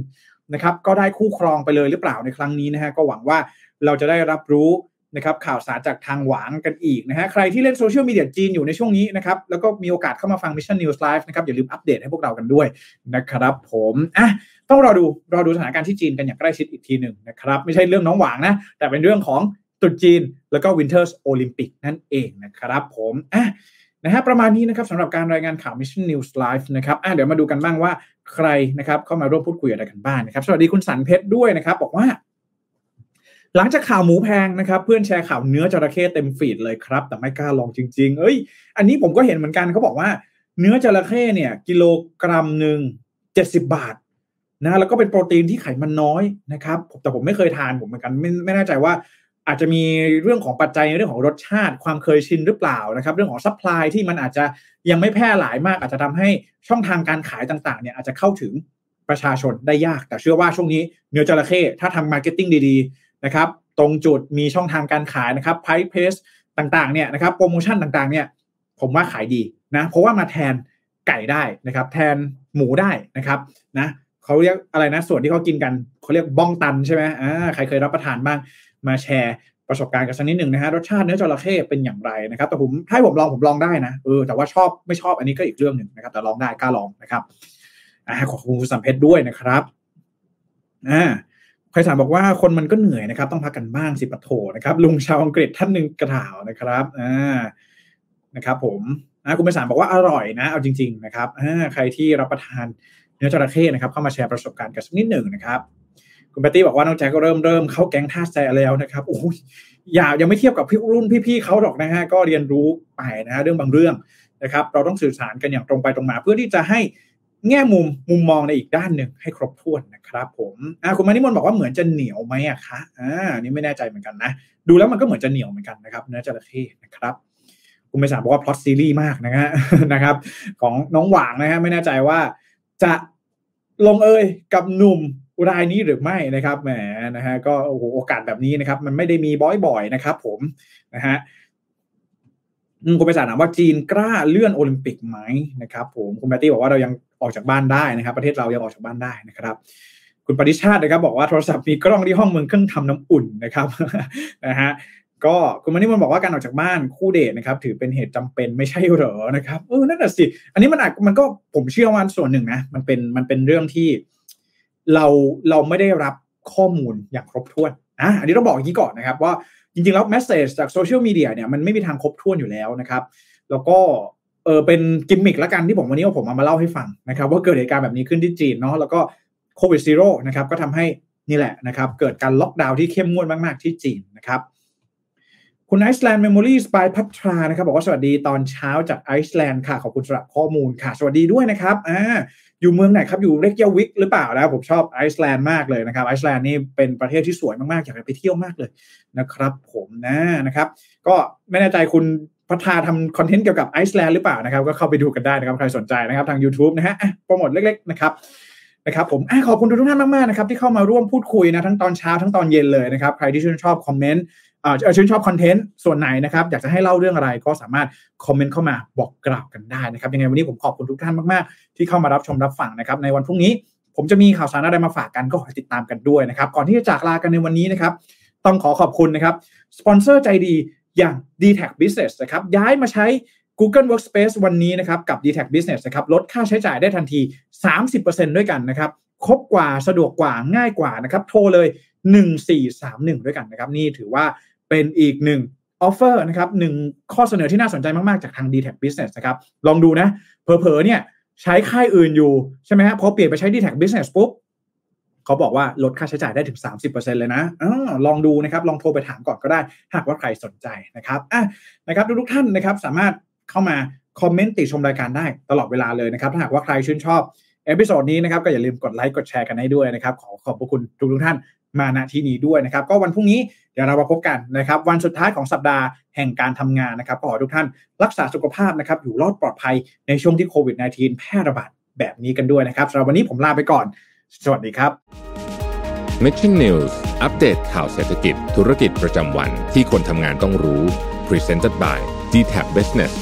นะครับ ก็ได้คู่ครองไปเลยหรือเปล่าในครั้งนี้นะฮะก็หวังว่าเราจะได้รับรู้ นะครับข่าวสารจากทางหวางกันอีกนะฮะใครที่เล่นโซเชียลมีเดียจีนอยู่ในช่วงนี้นะครับแล้วก็มีโอกาสเข้ามาฟัง Mission News Live นะครับอย่าลืมอัปเดตให้พวกเรากันด้วยนะครับผมอะต้องรอดูรอดูสถานการณ์ที่จีนกันอย่างใกล้ชิดอีกทีหนึ่งนะครับไม่ใช่เรื่องน้องหวางนะแต่เป็นเรื่องของตุรจีน แล้วก็ Winters Olympic นั่นเองนะครับผมอะนะฮะประมาณนี้นะครับสำหรับการรายงานข่าว Mission News Live นะครับอะเดี๋ยวมาดูกันบ้างว่าใครนะครับเข้ามาร่วมพูดคุยอะไรกันบ้างนะครับ สวัสดีคุณสันเพชรด้วยนะครับ บอกว่า หลังจากข่าวหมูแพงนะครับ เพื่อนแชร์ข่าวเนื้อจระเข้เต็มฟีดเลยครับ แต่ไม่กล้าลองจริง ๆ เอ้ย อันนี้ผมก็เห็นเหมือนกันเขาบอกว่า เนื้อจระเข้เนี่ย กิโลกรัมหนึ่งเจ็ดสิบบาทนะแล้วก็เป็นโปรตีนที่ไขมันน้อยนะครับแต่ผมไม่เคยทานผมเหมือนกันไม่ไม่แน่ใจว่า อาจจะมีเรื่องของปัจจัยในเรื่องของรสชาติความเคยชินหรือเปล่านะครับ เรื่องของ supply ที่มันอาจจะยังไม่แพร่หลายมาก อาจจะทำให้ช่องทางการขายต่างๆเนี่ยอาจจะเข้าถึงประชาชนได้ยาก แต่เชื่อว่าช่วงนี้เนื้อจระเข้ถ้าทำ marketing ดีๆ นะครับ ตรงจุดมีช่องทางการขายนะครับไพร์เพสต่างๆเนี่ยนะครับโปรโมชั่นต่างๆเนี่ยผมว่าขายดีนะเพราะว่ามาแทนไก่ได้นะครับ แทนหมูได้นะครับนะเขาเรียกอะไรนะส่วนที่เขากินกันเขาเรียกบ้องตันใช่ไหมอ่าใครเคยรับประทานบ้างมาแชร์ประสบการณ์กันสักนิดหนึ่งนะฮะรสชาติเนื้อจระเข้เป็นอย่างไรนะครับ แต่ผมให้ผมลองผมลองได้นะเออแต่ว่าชอบไม่ชอบอันนี้ก็อีกเรื่องหนึ่งนะครับ แต่ลองได้กล้าลองนะครับอ่าขอบคุณคุณสัมเพชรด้วยนะครับอ่า ใครถามบอกว่าคนมันก็เหนื่อยนะครับ ต้องพักกันบ้างสิปะโถนะครับ ลุงชาวอังกฤษท่านหนึ่งกระถาวนะครับอ่านะครับ ผมนะคุณไปสารบอกว่าอร่อยนะ เอาจริง ๆ นะครับอ่าใครที่รับประทานเนื้อจระเข้นะครับ เข้ามาแชร์ประสบการณ์กันสักนิดหนึ่งนะครับ คุณแพตตี้บอกว่าน้องแจ็คก็เริ่มเริ่มเข้าแก๊งท่าแซแล้วนะครับโอ้ยอย่ายังไม่เทียบกับพี่รุ่นพี่ๆเขาหรอกนะฮะก็เรียนรู้ไปนะฮะเรื่องบางเรื่องนะครับ เราต้องสื่อสารกันอย่างตรงไปตรงมา เพื่อที่จะให้ แง่มุมมุมมองในอีกด้านหนึ่งให้ครบถ้วนนะครับ ผมอ่าคุณมานิมนต์บอกว่าเหมือนจะเหนียวไหมอะคะอ่านี่ไม่แน่ใจเหมือนกันนะ ดูแล้วมันก็เหมือนจะเหนียวเหมือนกันนะครับเนื้อจระเข้นะครับคุณไม่สารบอกว่าพล็อตซีรีส์มากนะฮะนะครับ ของน้องหวางนะฮะไม่แน่ใจว่าจะลงเอยกับหนุ่มรายนี้หรือไม่นะครับแหมนะฮะก็โอ้โหโอกาสแบบนี้นะครับ มันไม่ได้มีบ่อยๆนะครับ ผมนะฮะคุณไปสารถามว่าจีนกล้าเลื่อนโอลิมปิกไหมนะครับ ผมคุณแมตตี้บอกว่าเรายัง ออกจากบ้านได้นะครับ ประเทศเรายังออกจากบ้านได้นะครับ คุณปฏิชาตินะครับ บอกว่าโทรศัพท์มีกล้องที่ห้องเมืองเครื่องทำน้ำอุ่นนะครับนะฮะก็คุณมานิมันบอกว่าการออกจากบ้านคู่เดทนะครับ ถือเป็นเหตุจำเป็นไม่ใช่เหรอนะครับเออนั่นแหะสิอันนี้มันอาจมันก็ผมเชื่อว่าส่วนหนึ่งนะมันเป็นมันเป็นเรื่องที่เราเราไม่ได้รับข้อมูลอย่างครบถ้วนอะอันนี้ต้องบอกอย่างนี้ก่อนนะครับ ว่าจริงๆแล้ว message จากโซเชียลมีเดียเนี่ยมันไม่มีทางครบถ้วนอยู่แล้วนะครับ แล้วก็ เออเป็นกิมมิคละกันที่ผมวันนี้ว่าผมเอามาเล่าให้ฟังนะครับ ว่าเกิดเหตุการณ์แบบนี้ขึ้นที่จีนเนาะแล้วก็โควิด zero นะครับก็ทำให้นี่แหละนะครับ เกิดการล็อกดาวน์ที่เข้มงวดมาก ๆ ที่จีนนะครับคุณไอซ์แลนด์เมมโมรี่สปายพัทรานะครับบอกว่าสวัสดีตอนเช้าจากไอซ์แลนด์ค่ะ ขอบคุณสำหรับข้อมูลค่ะ สวัสดีด้วยนะครับอ่าอยู่เมืองไหนครับ อยู่เรกยาวิกหรือเปล่านะผมชอบไอซ์แลนด์มากเลยนะครับไอซ์แลนด์นี่เป็นประเทศที่สวยมาก ๆ อยากไปเที่ยวมากเลยนะครับ ผมนะนะครับ ก็ไม่แน่ใจคุณ พัฒนาทำ content เกี่ยวกับไอซ์แลนด์หรือเปล่านะครับ ก็เข้าไปดูกันได้นะครับ ใครสนใจนะครับทาง YouTube นะฮะโปรโมทเล็ก ๆ นะครับนะครับผมอขอบคุณทุกท่านมากๆนะครับที่เข้ามาร่วมพูดคุยนะทั้งตอนเช้าทั้งตอนเย็นเลยนะครับใครที่ชื่นชอบ comment อ่าชื่นชอบ content ส่วนไหนนะครับอยากจะให้เล่าเรื่องอะไรก็สามารถ comment เข้ามาบอกกล่าวกันได้นะครับยังไงวันนี้ผมขอบคุณทุกท่านมากๆ ที่เข้ามารับชมรับฟังนะครับในวันพรุ่งนี้ ผมจะมีข่าวสารอะไรมาฝากกันก็ขอติดตามกันด้วยนะครับก่อนที่จะจากลากันในวันนี้นะครับต้องขอขอบคุณนะครับสปอนเซอร์ใจดี อย่าง d t a c Business นะครับย้ายมาใช้ Google Workspace วันนี้นะครับกับ d t a c Business นะครับลดค่าใช้จ่ายได้ทันที 30%ด้วยกันนะครับครบกว่าสะดวกกว่าง่ายกว่านะครับโทรเลย 1431 ด้วยกันนะครับนี่ถือว่าเป็นอีกหนึ่งออฟเฟอร์นะครับหนึ่งข้อเสนอที่น่าสนใจมาก ๆ จากทาง d t a c Business นะครับลองดูนะเผลอๆเนี่ยใช้ค่ายอื่นอยู่ใช่ไหมฮะพอเปลี่ยนไปใช้ d t a c Business ปุ๊บ เขาบอกว่าลดค่าใช้จ่ายได้ถึง 30%เลยนะอลองดูนะครับ ลองโทรไปถามก่อนก็ได้ หากว่าใครสนใจนะครับอะนะครับทุกท่านนะครับสามารถเข้ามา comment ติชมรายการได้ตลอดเวลาเลยนะครับ ถ้าหากว่าใครชื่นชอบ episode นี้นะครับก็อย่าลืมกดไลค์กดแชร์กันให้ด้วยนะครับ ขอขอบพระคุณทุกทุกท่านมาณที่นี้ด้วยนะครับ ก็วันพรุ่งนี้เดี๋ยวเรามาพบกันนะครับ วันสุดท้ายของสัปดาห์แห่งการทำงานนะครับขอทุกท่านรักษาสุขภาพนะครับอยู่รอดปลอดภัยในช่วงที่โควิด -19 แพร่ระบาดแบบนี้กันด้วยนะครับสำหรับวันนี้ผมลาไปก่อน สวัสดีครับ Mission News อัปเดตข่าวเศรษฐกิจ ธุรกิจประจำวันที่คนทำงานต้องรู้ Presented by d t a c Business